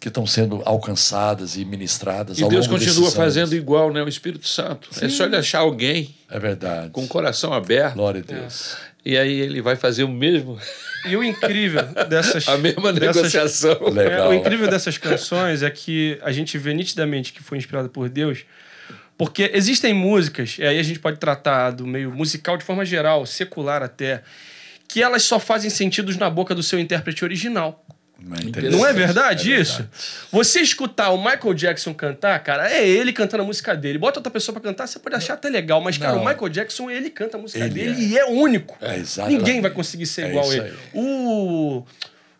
que estão sendo alcançadas e ministradas E ao Deus longo continua fazendo anos. igual, né? O Espírito Santo. É só ele achar alguém É verdade. com o coração aberto. Glória a Deus. E aí ele vai fazer o mesmo, E o incrível *laughs* dessas. a mesma dessas- negociação. *laughs* É, Legal. o incrível dessas canções é que a gente vê nitidamente que foi inspirada por Deus, porque existem músicas, e aí a gente pode tratar do meio musical de forma geral, secular até, que elas só fazem sentidos na boca do seu intérprete original. Não é, Não é verdade É isso? Você escutar o Michael Jackson cantar, cara, é ele cantando a música dele. Bota outra pessoa pra cantar, você pode achar até legal, mas, cara, Não. o Michael Jackson, ele canta a música Ele dele é. e é único. É. Ninguém vai conseguir ser É igual a ele. aí. O.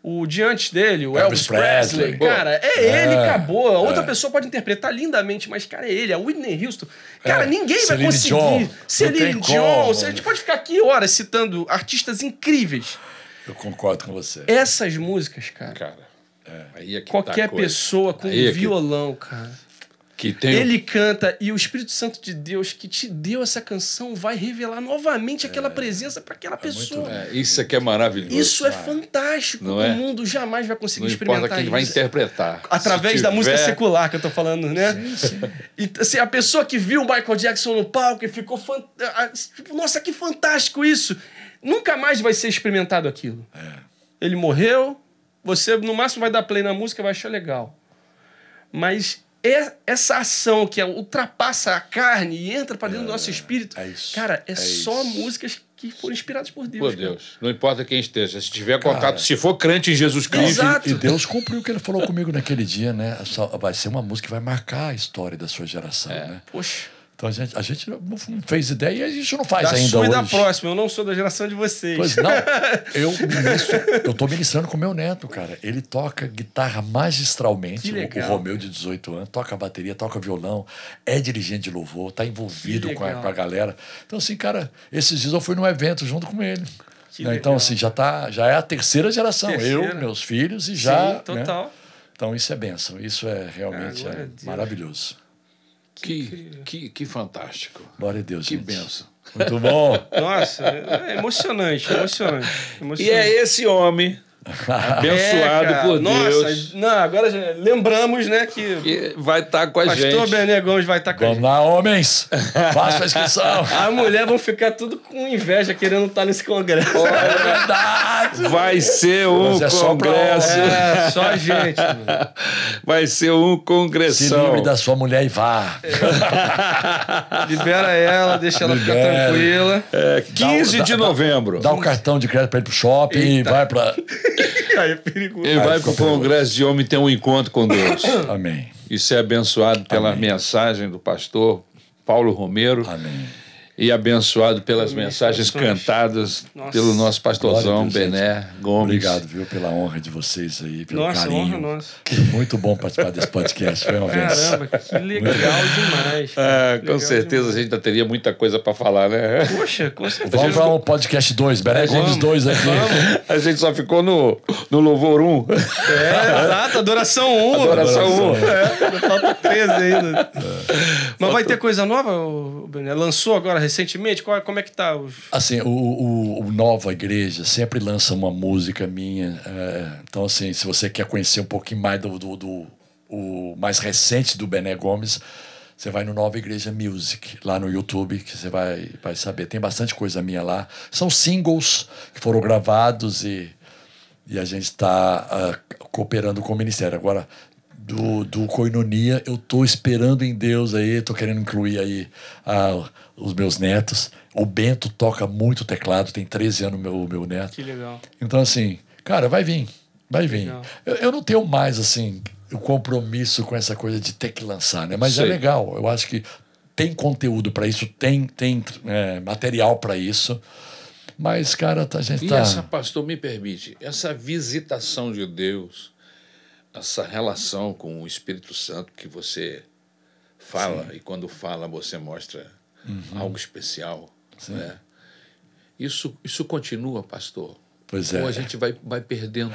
O diante dele, o Elvis Elvis, Presley, Presley. cara, é, ele, É. acabou. A outra É. pessoa pode interpretar lindamente, mas, cara, é ele, a Whitney Houston. Cara, É. ninguém vai Celine conseguir. Não Celine Dion. como. A gente pode ficar aqui horas citando artistas incríveis. Eu concordo com você. Essas músicas, cara. Cara, aí é que tá Qualquer coisa. pessoa com Aí é que- violão, cara. Que tem Ele canta e o Espírito Santo de Deus que te deu essa canção vai revelar novamente aquela presença para aquela pessoa. É, isso aqui é maravilhoso. Isso é fantástico. Não o é? mundo jamais vai conseguir Não experimentar quem vai isso. interpretar. Através da música secular que eu tô falando, né? *laughs* E assim, a pessoa que viu o Michael Jackson no palco e ficou ah, tipo, nossa, que fantástico isso. Nunca mais vai ser experimentado aquilo. Ele morreu, você no máximo vai dar play na música, vai achar legal. Mas é essa ação que é- ultrapassa a carne e entra para dentro do nosso espírito, é isso, cara, é, é só isso. músicas que foram inspiradas por Deus. Por cara. Deus. Não importa quem esteja. Se tiver contato, se for crente em Jesus Cristo. Exato. E Deus cumpriu o que ele falou comigo naquele dia, né? Vai ser uma música que vai marcar a história da sua geração, É. né? Poxa. Então a gente, a gente não fez ideia e a gente não faz Da ainda sua hoje. da próxima. Eu não sou da geração de vocês. Pois não, *laughs* eu ministro, eu tô ministrando com meu neto, cara. Ele toca guitarra magistralmente, o, o Romeu de 18 anos, toca bateria, toca violão, é dirigente de louvor, tá envolvido com a, com a galera. Então, assim, cara, esses dias eu fui num evento junto com ele. Né? Então, assim, já, tá, já é a terceira geração. Terceira. Eu, meus filhos e já. Sim, né? total. Então, isso é bênção. Isso é realmente é maravilhoso. Que, que, que fantástico. Glória a Deus, Que gente. benção. Muito bom. Nossa, é emocionante, emocionante. *laughs* E emocionante. é esse homem, abençoado É, por Nossa, Deus, Não, agora já lembramos, né, que que vai estar com a Pastor gente. Bené Gomes vai estar com a Vamos gente. lá, homens. Faça a inscrição. *laughs* A mulher vão ficar tudo com inveja querendo estar nesse congresso. É verdade. Vai ser um Mas é só pra congresso. É, só a gente. mano. Vai ser um Se congressão. livre da sua mulher e vá. *laughs* Libera ela, deixa ela ficar Libera. tranquila. É, 15 Dá- de dá- novembro. Dá o cartão de crédito pra ele pro shopping e vai pra. *laughs* Aí é perigoso. Ele vai para o congresso de homem ter um encontro com Deus. *coughs* Amém. E ser abençoado pela Amém. mensagem do pastor Paulo Romero Amém. E abençoado pelas Amém. mensagens cantadas Nossa. pelo nosso pastorzão Bené Gomes. Obrigado, viu, pela honra de vocês aí, pelo Nossa, carinho. honra nossa. Muito bom participar desse podcast. Foi uma vez. Caramba, que legal demais. Ah, com Legal certeza demais. a gente ainda teria muita coisa para falar, né? Poxa, com certeza. Vamos para um podcast 2, Bené Gomes Vamos, 2 *laughs* aqui. A gente só ficou no, no Louvor 1. É, exato, adoração 1. Adoração 1. É, falta 13 ainda. Mas vai ter coisa nova, Bené? Lançou agora recentemente? Qual, como é que tá? Assim, o, o, o Nova Igreja sempre lança uma música minha. é, então, assim, se você quer conhecer um pouquinho mais do, do, do- o mais recente do Bené Gomes, você vai no Nova Igreja Music, lá no YouTube, que você vai, vai saber. Tem bastante coisa minha lá. São singles que foram gravados e, e a gente está cooperando com o Ministério. Agora, do, do Coinonia, eu tô esperando em Deus aí, tô querendo incluir aí ah, os meus netos. O Bento toca muito teclado, tem 13 anos meu meu neto. Que legal. Então, assim, cara, vai vir. Vai vir. Eu, eu não tenho mais, assim, o compromisso com essa coisa de ter que lançar, né? Mas é Sei. legal. Eu acho que tem conteúdo para isso, tem, tem é, material para isso. Mas, cara, tá- a gente E tá. essa, pastor, me permite, essa visitação de Deus, essa relação com o Espírito Santo que você fala, e quando fala você mostra Uhum. algo especial. Né? Isso, isso continua, pastor? Pois é. Ou a gente vai, vai perdendo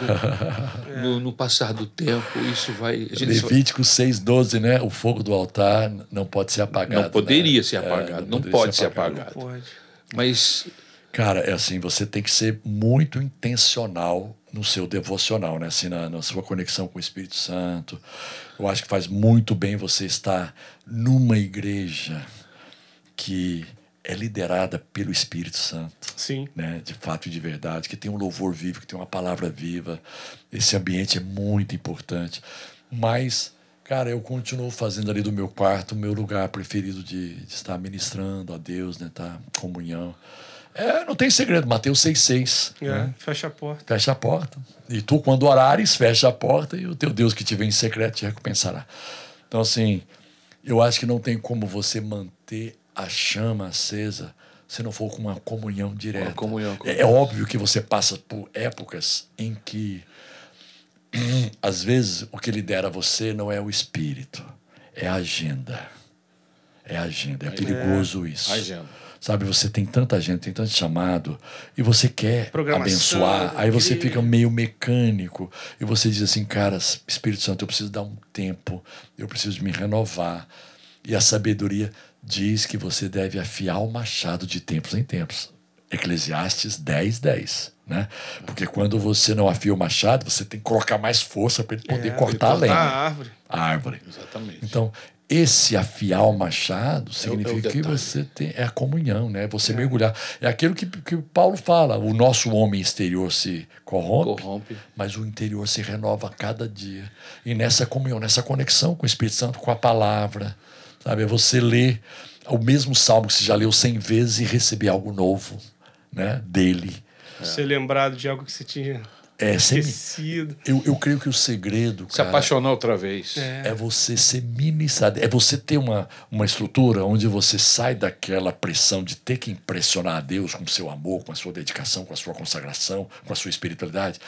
*laughs* no, no passar do tempo, isso vai. A gente Levítico 6,12, né? O fogo do altar não pode ser apagado. não poderia né? ser É, apagado, não, poderia pode ser apagado. Pode. Mas Cara, é assim, você tem que ser muito intencional no seu devocional, né? Assim, na, na sua conexão com o Espírito Santo. Eu acho que faz muito bem você estar numa igreja que é liderada pelo Espírito Santo. Sim. Né, de fato e de verdade, que tem um louvor vivo, que tem uma palavra viva. Esse ambiente é muito importante. Mas, cara, eu continuo fazendo ali do meu quarto o meu lugar preferido de, de estar ministrando a Deus, né, tá comunhão. É, não tem segredo, Mateus 6,6. É, Né? Fecha a porta. Fecha a porta. E tu, quando orares, fecha a porta e o teu Deus que te vem em secreto te recompensará. Então, assim, eu acho que não tem como você manter a chama acesa se não for com uma comunhão direta. Uma comunhão com é, é óbvio que você passa por épocas em que, *clears throat* às vezes, o que lidera você não é o espírito, é a agenda. É a agenda. É perigoso isso. a agenda. Sabe, você tem tanta gente, tem tanto chamado, e você quer abençoar, aí você fica meio mecânico, e você diz assim, cara, Espírito Santo, eu preciso dar um tempo, eu preciso me renovar. E a sabedoria diz que você deve afiar o machado de tempos em tempos. Eclesiastes 10, 10. Né? Porque quando você não afia o machado, você tem que colocar mais força para ele poder É, cortar a cortar lenha, a árvore. a árvore. Exatamente. Então, esse afiar o machado significa é o que detalhe. você tem é a comunhão, né? Você mergulhar. É aquilo que, que Paulo fala: o nosso homem exterior se corrompe, Corrompe. mas o interior se renova a cada dia. E nessa comunhão, nessa conexão com o Espírito Santo, com a palavra, sabe? É você ler o mesmo salmo que você já leu cem vezes e receber algo novo, né? Dele. Ser lembrado de algo que você tinha É, sem, esquecido. eu, eu creio que o segredo, Se cara, apaixonar outra vez. É. é você ser ministrado, é você ter uma, uma estrutura onde você sai daquela pressão de ter que impressionar a Deus com o seu amor, com a sua dedicação, com a sua consagração, com a sua espiritualidade,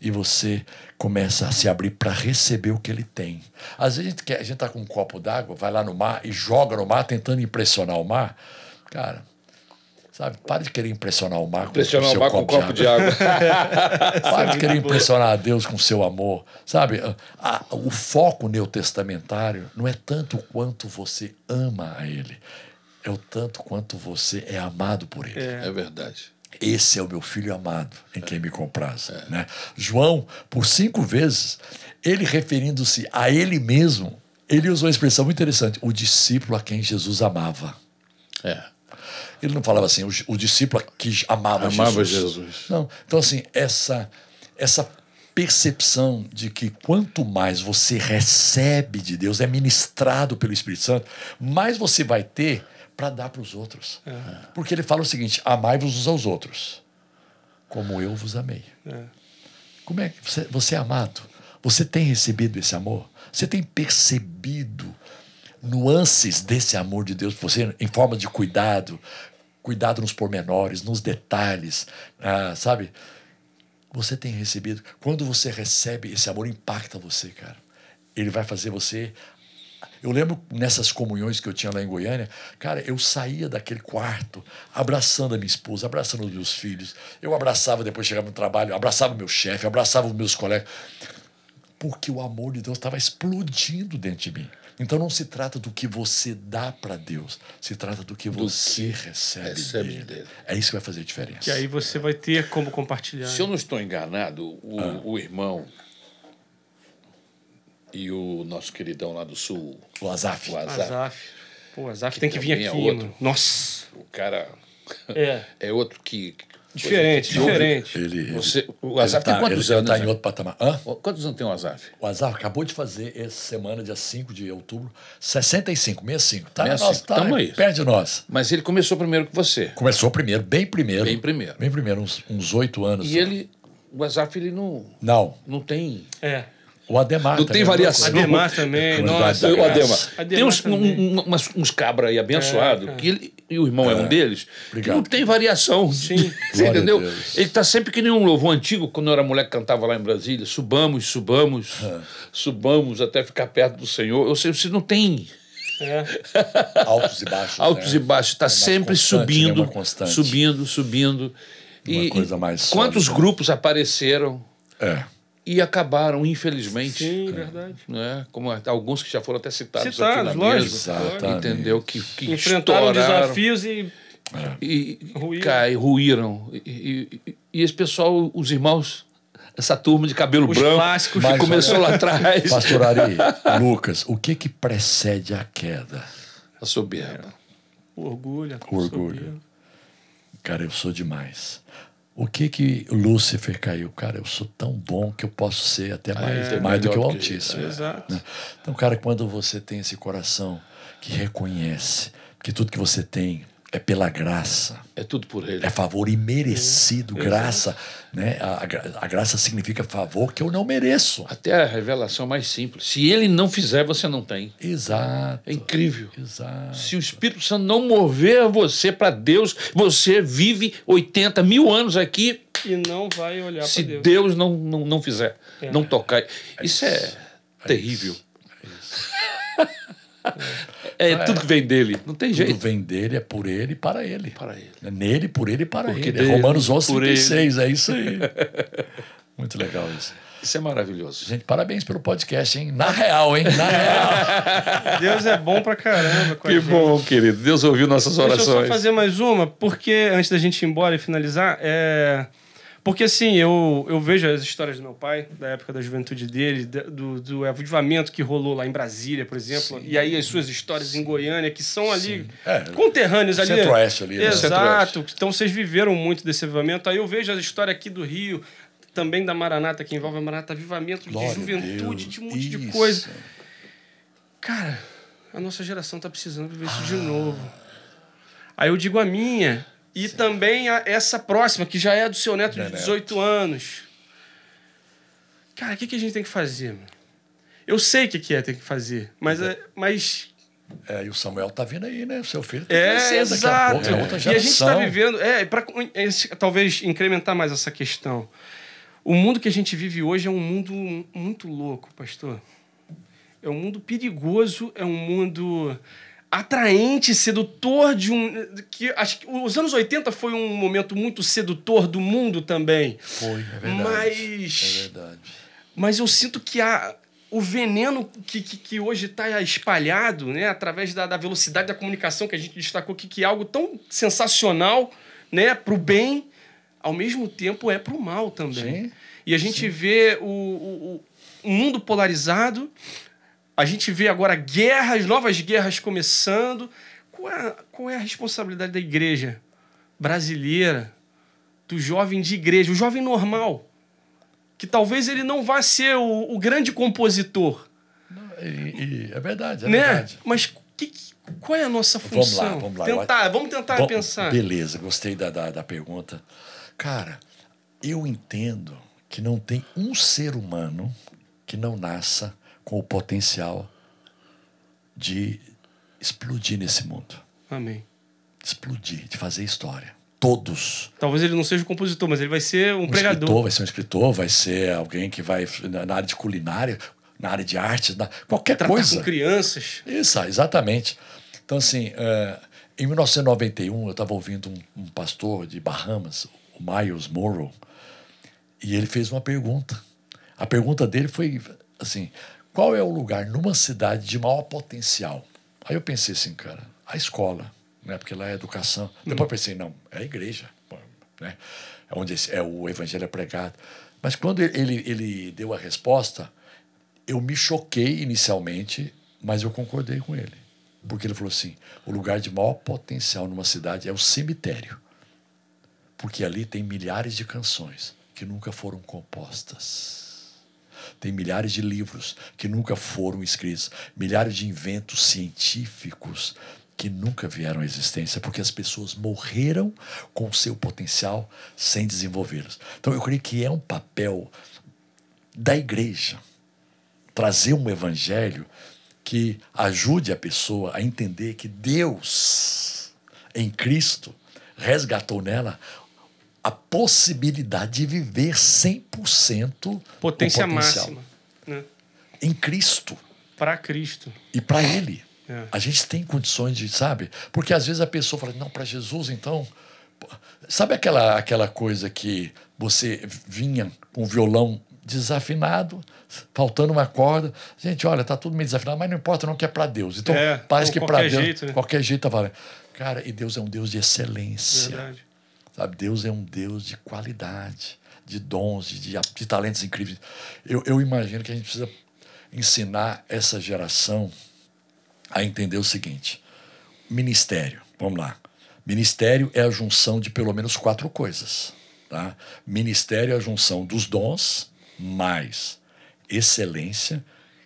e você começa a se abrir para receber o que ele tem. Às vezes a gente, quer, a gente tá com um copo d'água, vai lá no mar e joga no mar tentando impressionar o mar. Cara, sabe, para de querer impressionar o mar com Impressionar o o seu mar com um copo de água. *laughs* para de querer impressionar a Deus com seu amor. Sabe, a- o foco neotestamentário não é tanto quanto você ama a Ele, é o tanto quanto você é amado por Ele. é verdade. Esse é o meu filho amado, em quem me compraz. Né? João, por cinco vezes, ele referindo-se a ele mesmo, ele usou uma expressão muito interessante: o discípulo a quem Jesus amava. É. Ele não falava assim, o, o discípulo que amava, Amava Jesus. Jesus. Não. Então, assim, essa, essa percepção de que quanto mais você recebe de Deus, é ministrado pelo Espírito Santo, mais você vai ter para dar para os outros. Porque ele fala o seguinte: amai-vos uns aos outros, como eu vos amei. É. Como é que você, você é amado? Você tem recebido esse amor? Você tem percebido nuances desse amor de Deus por você em forma de cuidado, cuidado nos pormenores, nos detalhes, ah, sabe? Você tem recebido. Quando você recebe esse amor, impacta você, cara. Ele vai fazer você. Eu lembro nessas comunhões que eu tinha lá em Goiânia, cara, eu saía daquele quarto abraçando a minha esposa, abraçando os meus filhos. Eu abraçava depois chegava no trabalho, abraçava o meu chefe, abraçava os meus colegas porque o amor de Deus estava explodindo dentro de mim. Então não se trata do que você dá para Deus, se trata do que você recebe, recebe dele. dele. É isso que vai fazer a diferença. Que aí você vai ter como compartilhar. Se eu não estou enganado, o, Ah. o irmão e o nosso queridão lá do sul, O Azaf. o Azar, Azaf. Pô, Azaf tem que vir também aqui. é outro. mano. Nossa. o cara É. *laughs* é outro que Diferente, diferente. Ele, Você, o ele Azaf tá, tem quantos ele, anos? Ele tá né? em outro patamar. Hã? Quantos anos tem o Azaf? O Azar acabou de fazer essa semana, dia 5 de outubro, 65, 65. Tá, 65, nós, tá tamo aí. perto de nós. Mas ele começou primeiro que você. Começou primeiro, bem primeiro. Bem primeiro. Bem primeiro, uns uns oito anos. E ele, o Azaf, ele não, Não, não tem... É. o Ademar Não tem é variação. Ademar também. Nossa, O Graça. Adema. Ademar Tem uns, um- um- umas- uns cabra aí abençoados, É, cara. que ele, e o irmão é, um deles, que Obrigado. não tem variação. Sim. *laughs* Você entendeu? Ele tá sempre que nem um louvor antigo, quando eu era mulher que cantava lá em Brasília. Subamos, subamos, subamos até ficar perto do Senhor. Eu sei, você não tem É. *laughs* Altos e baixos. altos né? e baixos, está É sempre né? subindo, Uma constante. subindo, subindo. Uma coisa mais quantos sólida. grupos apareceram É. e acabaram, infelizmente. Sim, verdade. Né? Como alguns que já foram até citados, Citados, aqui na lógico. mesa. Exatamente. Entendeu? Que, que Enfrentaram desafios e. e Ruíram. cai, ruíram. E, e- e- esse pessoal, os irmãos, essa turma de cabelo Os branco, clássicos. que Mas, começou lá atrás. Pastor Ari, Lucas, o que que precede a queda? A soberba. O orgulho. a O orgulho. soberba. Cara, eu sou demais. O que que Lúcifer caiu? Cara, eu sou tão bom que eu posso ser até mais, É, mais do que o Altíssimo. Exato. né? Então, cara, quando você tem esse coração que reconhece que tudo que você tem é pela graça, É tudo por ele. é favor imerecido, graça, né? A, a gra- a graça significa favor que eu não mereço. Até a revelação mais simples. Se ele não fizer, você não tem. Exato. É incrível. Exato. Se o Espírito Santo não mover você para Deus, você vive 80 mil anos aqui E não vai olhar se para Deus. Deus não, não, não fizer, É. não tocar. Isso é, terrível. *laughs* É, tudo que vem dele. Não tem Tudo jeito. vem dele, é por ele e para ele. Para ele. É Nele, por ele e para Porque ele. dele, É Romanos 11, por 36, é isso aí. *laughs* Muito legal isso. Isso é maravilhoso. Gente, parabéns pelo podcast, hein? Na real, hein? Na real. *laughs* Deus é bom pra caramba. Com a Que gente. bom, querido. Deus ouviu nossas Deixa eu orações. só fazer mais uma, porque antes da gente ir embora e finalizar, é. Porque assim, eu, eu vejo as histórias do meu pai, da época da juventude dele, do, do avivamento que rolou lá em Brasília, por exemplo, e aí as suas histórias em Goiânia, que são ali É, conterrâneos ali. Centro-Oeste ali, né? Exato. Então vocês viveram muito desse avivamento. Aí eu vejo a história aqui do Rio, também da Maranata, que envolve a Maranata, avivamento Glória de juventude, Deus. de um monte de Isso. coisa. Cara, a nossa geração tá precisando viver isso Ah. de novo. Aí eu digo a minha e também a essa próxima, que já é do seu neto de neto. 18 anos. Cara, o que, que a gente tem que fazer? Eu sei o que, que é ter que fazer, mas, é, mas É, e o Samuel tá vindo aí, né? O seu filho tá é, exato. pouco, é outra e a gente está vivendo. É, para talvez incrementar mais essa questão. O mundo que a gente vive hoje é um mundo muito louco, pastor. É um mundo perigoso, é um mundo atraente, sedutor de um que acho que os anos 80 foi um momento muito sedutor do mundo também. Foi, é verdade. Mas É verdade. mas eu sinto que há o veneno que, que, que hoje está espalhado, né, através da, da velocidade da comunicação que a gente destacou aqui, que é algo tão sensacional, né, para o bem, ao mesmo tempo é para o mal também. Sim, E a gente vê o, o, o- mundo polarizado, a gente vê agora guerras, novas guerras começando. Qual é, qual é a responsabilidade da igreja brasileira, do jovem de igreja, o jovem normal? Que talvez ele não vá ser o, o grande compositor, E, e é verdade, é né? verdade. Mas que- qual é a nossa Vamos função? lá, vamos lá. Tentar, vamos tentar Bom, pensar. Beleza, gostei da, da, da pergunta. Cara, eu entendo que não tem um ser humano que não nasça com o potencial de explodir nesse mundo. Amém. Explodir, de fazer história. Todos. Talvez ele não seja o compositor, mas ele vai ser um, Um pregador. escritor, vai ser um escritor, vai ser alguém que vai na, área de culinária, na área de arte, na, qualquer Tratar coisa. com crianças. Isso, exatamente. Então, assim, eh, em 1991, eu estava ouvindo um, um pastor de Bahamas, o Miles Morrow, e ele fez uma pergunta. A pergunta dele foi assim: qual é o lugar numa cidade de maior potencial? Aí eu pensei assim, cara, a escola, né? porque lá é educação. Depois eu pensei, não, é a igreja, né? é onde é o evangelho é pregado. Mas quando ele, ele deu a resposta, eu me choquei inicialmente, mas eu concordei com ele. Porque ele falou assim: o lugar de maior potencial numa cidade é o cemitério. Porque ali tem milhares de canções que nunca foram compostas. Tem milhares de livros que nunca foram escritos, milhares de inventos científicos que nunca vieram à existência, porque as pessoas morreram com seu potencial sem desenvolvê-los. Então eu creio que é um papel da igreja trazer um evangelho que ajude a pessoa a entender que Deus, em Cristo, resgatou nela a possibilidade de viver 100% Potência o máxima. Né? Em Cristo Para Cristo. e para Ele. É. A gente tem condições de, sabe? Porque às vezes a pessoa fala, não, para Jesus, então. Sabe aquela, aquela coisa que você vinha com o violão desafinado, faltando uma corda? Gente, olha, tá tudo meio desafinado, mas não importa, não, que é para Deus. Então, É, parece que para Deus, jeito, né? qualquer jeito tá valendo. Cara, e Deus é um Deus de excelência. Verdade. Sabe? Deus é um Deus de qualidade, de dons, de, de, talentos incríveis. Eu, eu imagino que a gente precisa ensinar essa geração a entender o seguinte: ministério, vamos lá. Ministério é a junção de pelo menos quatro coisas. Tá? Ministério é a junção dos dons mais excelência,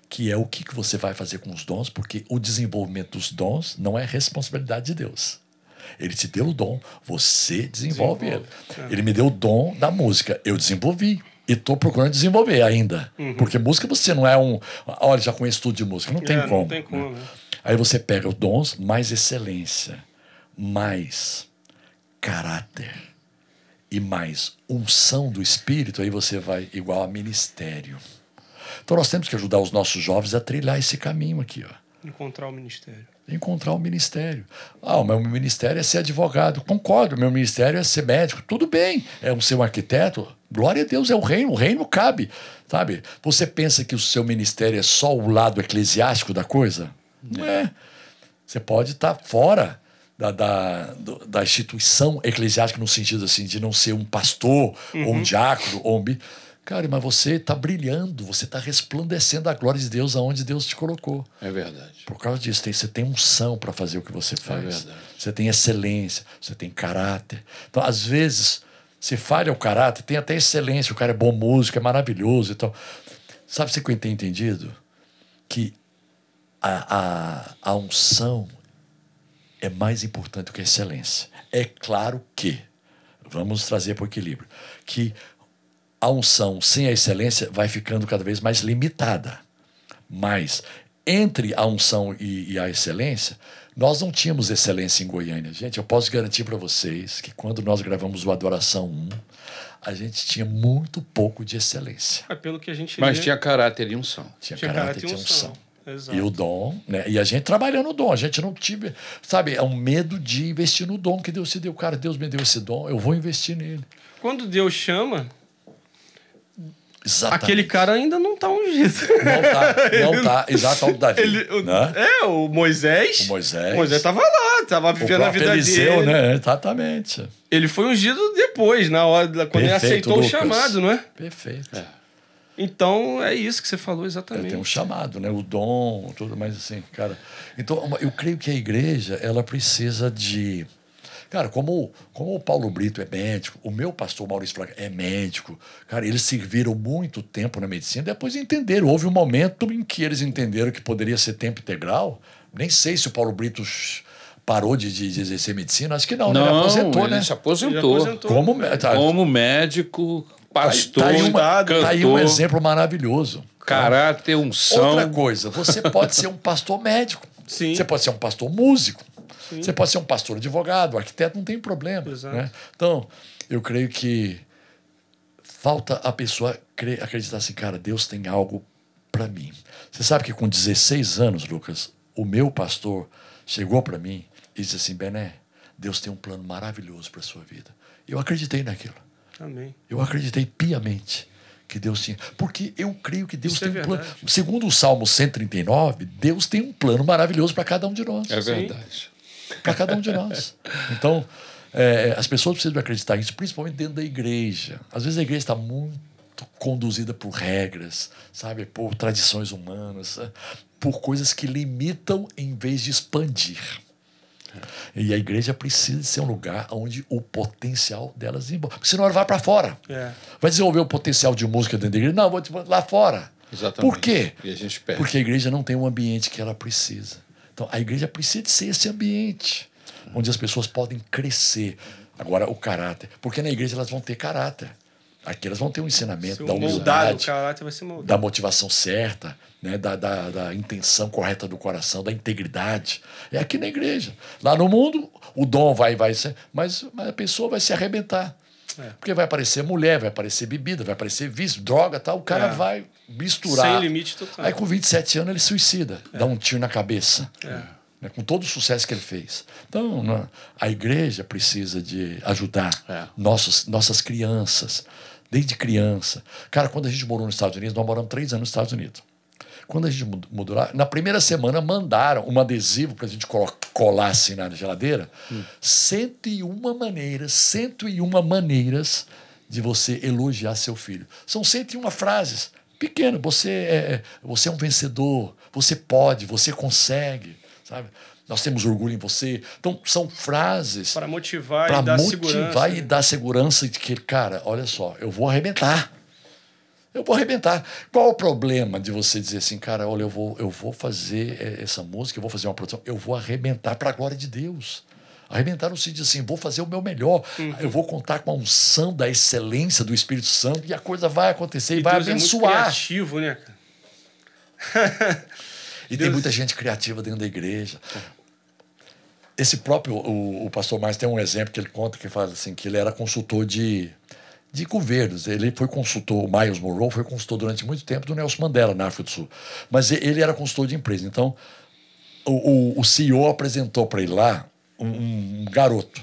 que é o que, que você vai fazer com os dons, porque o desenvolvimento dos dons não é responsabilidade de Deus. Ele te deu o dom, você desenvolve, Desenvolve, ele. Ele me deu o dom da música, eu desenvolvi. E estou procurando desenvolver ainda. Porque música você não é um. Olha, já conheço tudo de música. Não tem É, como. Não tem como, né? né? Aí você pega os dons, mais excelência, mais caráter e mais unção do Espírito, aí você vai igual a ministério. Então nós temos que ajudar os nossos jovens a trilhar esse caminho aqui, ó. Encontrar o ministério. Encontrar o ministério. Ah, o meu ministério é ser advogado. Concordo, o meu ministério é ser médico. Tudo bem. É um ser um arquiteto. Glória a Deus, é o reino. O reino cabe. Sabe? Você pensa que o seu ministério é só o lado eclesiástico da coisa? Não é. Você pode estar fora da, da, da instituição eclesiástica no sentido assim de não ser um pastor ou um diácono ou um Cara, mas você está brilhando, você está resplandecendo a glória de Deus aonde Deus te colocou. É verdade. Por causa disso, tem, você tem unção para fazer o que você faz. verdade. você tem excelência, você tem caráter. Então, às vezes, se falha o caráter, tem até excelência, o cara é bom músico, é maravilhoso e tal. Sabe o que eu tenho entendido? Que a, a, a unção é mais importante do que a excelência. É claro que, vamos trazer para o equilíbrio, que a unção sem a excelência vai ficando cada vez mais limitada. Mas entre a unção e, e a excelência, nós não tínhamos excelência em Goiânia. Gente, eu posso garantir para vocês que quando nós gravamos o Adoração 1, a gente tinha muito pouco de excelência. É pelo que a gente Mas tinha caráter e unção. Tinha, tinha caráter, caráter e unção. unção. Exato. E o dom, né? E a gente trabalhando o dom, a gente não tive, sabe, é um medo de investir no dom que Deus te deu. Cara, Deus me deu esse dom, eu vou investir nele. Quando Deus chama, Exatamente. aquele cara ainda não tá ungido. Não tá, não *laughs* tá. Exato, o Davi. Ele, o- né? É, o Moisés. O Moisés. O Moisés tava lá, tava vivendo a vida Eliseu, dele. né? Exatamente. Ele foi ungido depois, na hora, quando ele Perfeito, aceitou Lucas. o chamado, não é? Perfeito. Então é isso que você falou É, exatamente. tem um chamado, né? O dom, tudo mais assim, cara. Então, eu creio que a igreja, ela precisa de... Cara, como, como o Paulo Brito é médico, o meu pastor Maurício Fraga é médico, cara, eles serviram muito tempo na medicina, depois entenderam. Houve um momento em que eles entenderam que poderia ser tempo integral. Nem sei se o Paulo Brito parou de, de, de exercer medicina, acho que não, né? ele Não, aposentou, ele né? se aposentou. aposentou. Como, tá, Como médico, pastor, tá aí, uma, cantor, tá aí um exemplo maravilhoso. caráter, unção. Outra coisa, você pode ser um pastor médico. Sim. Você pode ser um pastor músico. Você pode ser um pastor advogado, arquiteto, não tem problema. Exato. Né? Então, eu creio que falta a pessoa crer- acreditar assim, cara, Deus tem algo para mim. Você sabe que com 16 anos, Lucas, o meu pastor chegou para mim e disse assim, Bené, Deus tem um plano maravilhoso para sua vida. Eu acreditei naquilo. Amém. Eu acreditei piamente que Deus tinha. Porque eu creio que Deus Isso é tem um plano. Segundo o Salmo 139, Deus tem um plano maravilhoso para cada um de nós. É verdade. Para cada um de nós. Então, é, as pessoas precisam acreditar nisso, principalmente dentro da igreja. Às vezes a igreja está muito conduzida por regras, sabe? Por tradições humanas, eh, por coisas que limitam em vez de expandir. E a igreja precisa de ser um lugar onde o potencial delas desenvolve. Porque senão ela vai para fora. É. Vai desenvolver o potencial de música dentro da igreja? Não, vou te- lá fora. Exatamente. Por quê? E a gente perde. Porque a igreja não tem o ambiente que ela precisa. Então, a igreja precisa de ser esse ambiente onde as pessoas podem crescer. Agora, o caráter. Porque na igreja elas vão ter caráter. Aqui elas vão ter um ensinamento Se da humildade, da motivação certa, né? da, da, da intenção correta do coração, da integridade. É aqui na igreja. Lá no mundo, o dom vai, vai ser, mas, mas a pessoa vai se arrebentar. É. Porque vai aparecer mulher, vai aparecer bebida, vai aparecer vício, droga, tal. O cara É. vai misturar. Sem limite total. Aí com 27 anos ele suicida, dá um tiro na cabeça. É. né, com todo o sucesso que ele fez. Então, né, a igreja precisa de ajudar É. nossos, nossas crianças, desde criança. Cara, quando a gente morou nos Estados Unidos, nós moramos três anos nos Estados Unidos. Quando a gente mud- mudou lá, na primeira semana mandaram um adesivo para a gente colar assim na geladeira. 101 maneiras, 101 maneiras de você elogiar seu filho. São 101 frases. Pequeno, você é, você é um vencedor, você pode, você consegue, sabe? Nós temos orgulho em você. Então, são frases Para motivar para e dar motivar segurança. e né? dar segurança de que, cara, olha só, eu vou arrebentar. Eu vou arrebentar. Qual o problema de você dizer assim, cara, olha, eu vou, eu vou fazer eh, essa música, eu vou fazer uma produção, eu vou arrebentar para a glória de Deus. Arrebentar no sentido assim, vou fazer o meu melhor, Uhum. eu vou contar com a unção da excelência do Espírito Santo e a coisa vai acontecer e, E vai Deus é muito abençoar. criativo, né? *laughs* E tem Deus- muita gente criativa dentro da igreja. Esse próprio, o, o pastor Mais tem um exemplo que ele conta que fala assim, que ele era consultor de, de governos. Ele foi consultor, o Miles Monroe foi consultor durante muito tempo do Nelson Mandela na África do Sul. Mas ele era consultor de empresa. Então, o, o, o CEO apresentou para ele lá um, um- um garoto.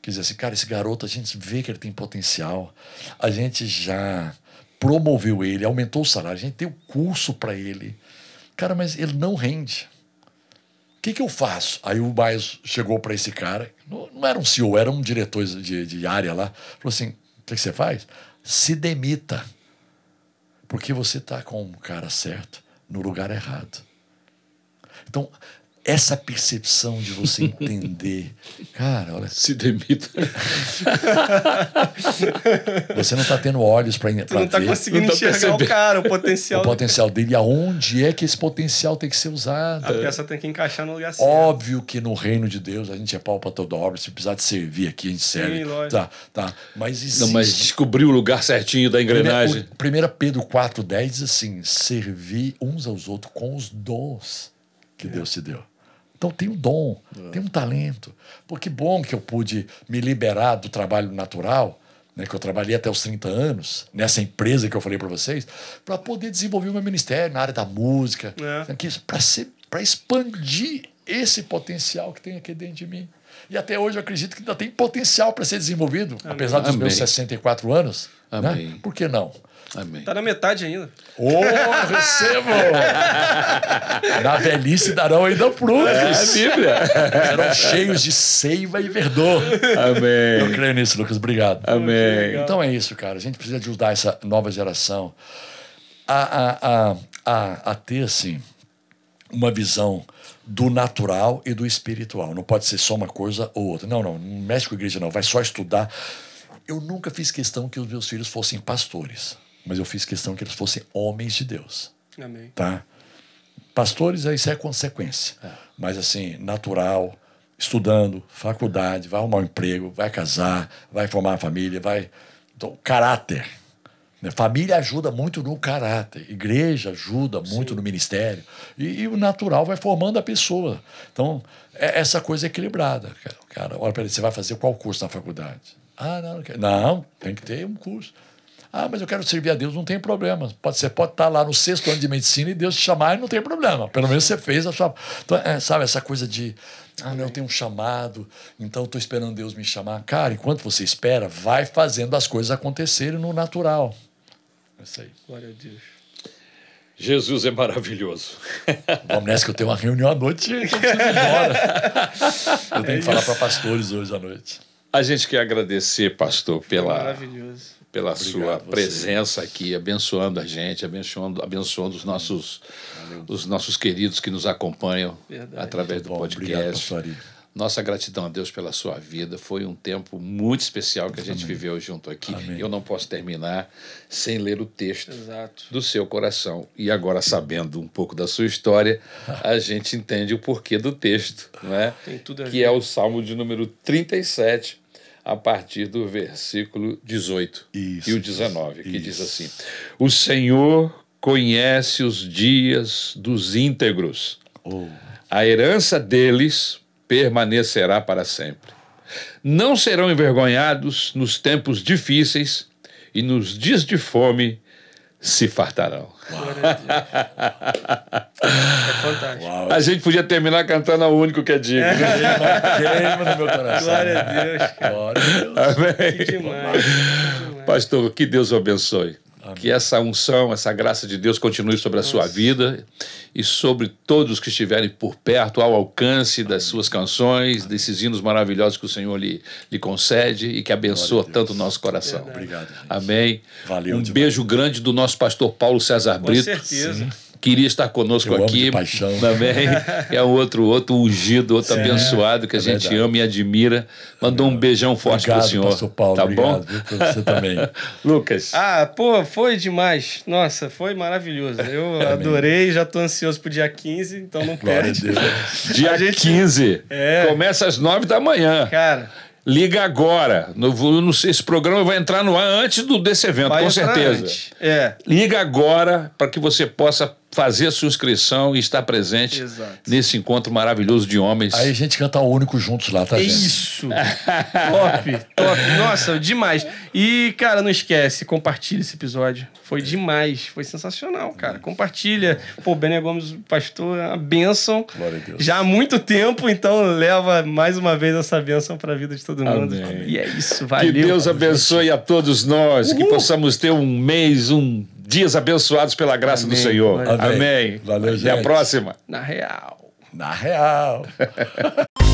Quer dizer assim, cara, esse garoto, a gente vê que ele tem potencial. A gente já promoveu ele, aumentou o salário, a gente tem o curso para ele. Cara, mas ele não rende. O que, que eu faço? Aí o Miles chegou para esse cara, não, não era um CEO, era um diretor de, de área lá, falou assim: o que, você faz? Se demita. Porque você está com o cara certo no lugar errado. Então, essa percepção de você entender, *laughs* cara, olha, Se demita. *laughs* você não está tendo olhos para Tu não tá ver conseguindo não tá enxergar percebendo. o cara, o potencial. o potencial dele, aonde é que esse potencial tem que ser usado. A peça tem que encaixar no lugar certo. Óbvio que no reino de Deus a gente é pau para toda obra. Se precisar de servir aqui, a gente serve. lógico. Tá, tá. Mas existe. Não, mas descobriu o lugar certinho da engrenagem. 1 Pedro 4,10 diz assim: servir uns aos outros com os dons que Deus te deu. Então tem um dom, tem um talento. Pô, que bom que eu pude me liberar do trabalho natural, né, que eu trabalhei até os 30 anos, nessa empresa que eu falei para vocês, para poder desenvolver o meu ministério na área da música, É. para expandir esse potencial que tem aqui dentro de mim. E até hoje eu acredito que ainda tem potencial para ser desenvolvido, apesar dos meus Amém. 64 anos. Né? Amém. Por que não? Amém. Tá na metade ainda. Ô, recebo! *laughs* Na velhice darão ainda frutos. É a Bíblia. Serão cheios de seiva e verdor. Eu Amém. creio nisso, Lucas. Obrigado. Amém. Então é isso, cara. A gente precisa ajudar essa nova geração a, a, a, a, a ter, assim, uma visão do natural e do espiritual. Não pode ser só uma coisa ou outra. Não, não. Não mexe com a igreja, não. Vai só estudar. Eu nunca fiz questão que os meus filhos fossem pastores, mas eu fiz questão que eles fossem homens de Deus Amém. tá? Pastores, isso é consequência. Mas, assim, natural, estudando, faculdade, vai arrumar um emprego, vai casar, vai formar uma família, vai. Então, caráter. né? Família ajuda muito no caráter, igreja ajuda muito no ministério. E, e o natural vai formando a pessoa. Então, é essa coisa equilibrada. Cara, cara olha para ele, você vai fazer qual curso na faculdade? Ah, não, não, quero. não, tem que ter um curso. Ah, mas eu quero servir a Deus, não tem problema. Pode, você pode estar lá no sexto ano de medicina e Deus te chamar e não tem problema. Pelo menos você fez a sua. Então, é, sabe, essa coisa de. Ah, não, eu tenho um chamado, então estou esperando Deus me chamar. Cara, enquanto você espera, vai fazendo as coisas acontecerem no natural. É isso aí. Glória a Deus. Jesus é maravilhoso. *laughs* Vamos nessa que eu tenho uma reunião à noite e eu preciso ir embora. Eu tenho que falar para pastores hoje à noite. A gente quer agradecer, pastor, pela, Maravilhoso. Pela Obrigado sua você. presença aqui, abençoando a gente, abençoando, abençoando os nossos, os nossos queridos que nos acompanham Verdade. através do Bom, obrigado, podcast. Ari. Nossa gratidão a Deus pela sua vida. Foi um tempo muito especial que a gente viveu junto aqui. Amém. Eu não posso terminar sem ler o texto Exato. do seu coração. E agora, sabendo um pouco da sua história, a *laughs* gente entende o porquê do texto, é? A que ver. é o Salmo de número 37, a partir do versículo 18 Isso, e o 19, que isso. diz assim: O Senhor conhece os dias dos íntegros, Oh, a herança deles permanecerá para sempre. Não serão envergonhados nos tempos difíceis e nos dias de fome se fartarão. Glória a Deus. É fantástico. uau. A gente podia terminar cantando a único que é digno. né? Queima no meu coração. Glória a Deus, cara. Glória a Deus. Amém. Que demais. que demais. Pastor, que Deus o abençoe. Que essa unção, essa graça de Deus continue sobre a sua vida e sobre todos que estiverem por perto, ao alcance das suas canções, desses hinos maravilhosos que o Senhor lhe, lhe concede e que abençoa tanto o nosso coração. Obrigado, gente. Amém. Valeu um beijo grande do nosso pastor Paulo César Com Brito. certeza. Queria estar conosco Eu amo aqui de paixão. também. *laughs* É um outro, outro ungido, outro abençoado que a é gente verdade. ama e admira. Mandou um beijão forte Obrigado, pro senhor. pastor Paulo. Tá obrigado, bom? você também. *laughs* Lucas. Ah, pô, foi demais. Nossa, foi maravilhoso. Eu adorei, já tô ansioso pro dia 15, então não a perde. Deus. *laughs* Dia A gente- 15. É. Começa às 9 da manhã. Cara, Liga agora. No, no- esse programa vai entrar no ar antes do, desse evento, vai com certeza. antes. É, Liga agora para que você possa fazer a sua inscrição e estar presente Exato. nesse encontro maravilhoso de homens. Aí a gente canta o único juntos lá, tá, é gente? isso. top, top. Nossa, demais. E, cara, não esquece, compartilha esse episódio. Foi demais, foi sensacional, cara. Compartilha. Pô, Bené Gomes, pastor, é uma bênção. Glória a Deus. Já há muito tempo, então leva mais uma vez essa bênção para a vida de todo mundo. Amém. E é isso, que valeu. Deus abençoe a todos nós, que Uhul. possamos ter um mês, um dias abençoados pela graça do Amém. Senhor. Amém. Amém. Valeu, Até a gente. próxima. Na real. Na real. *laughs*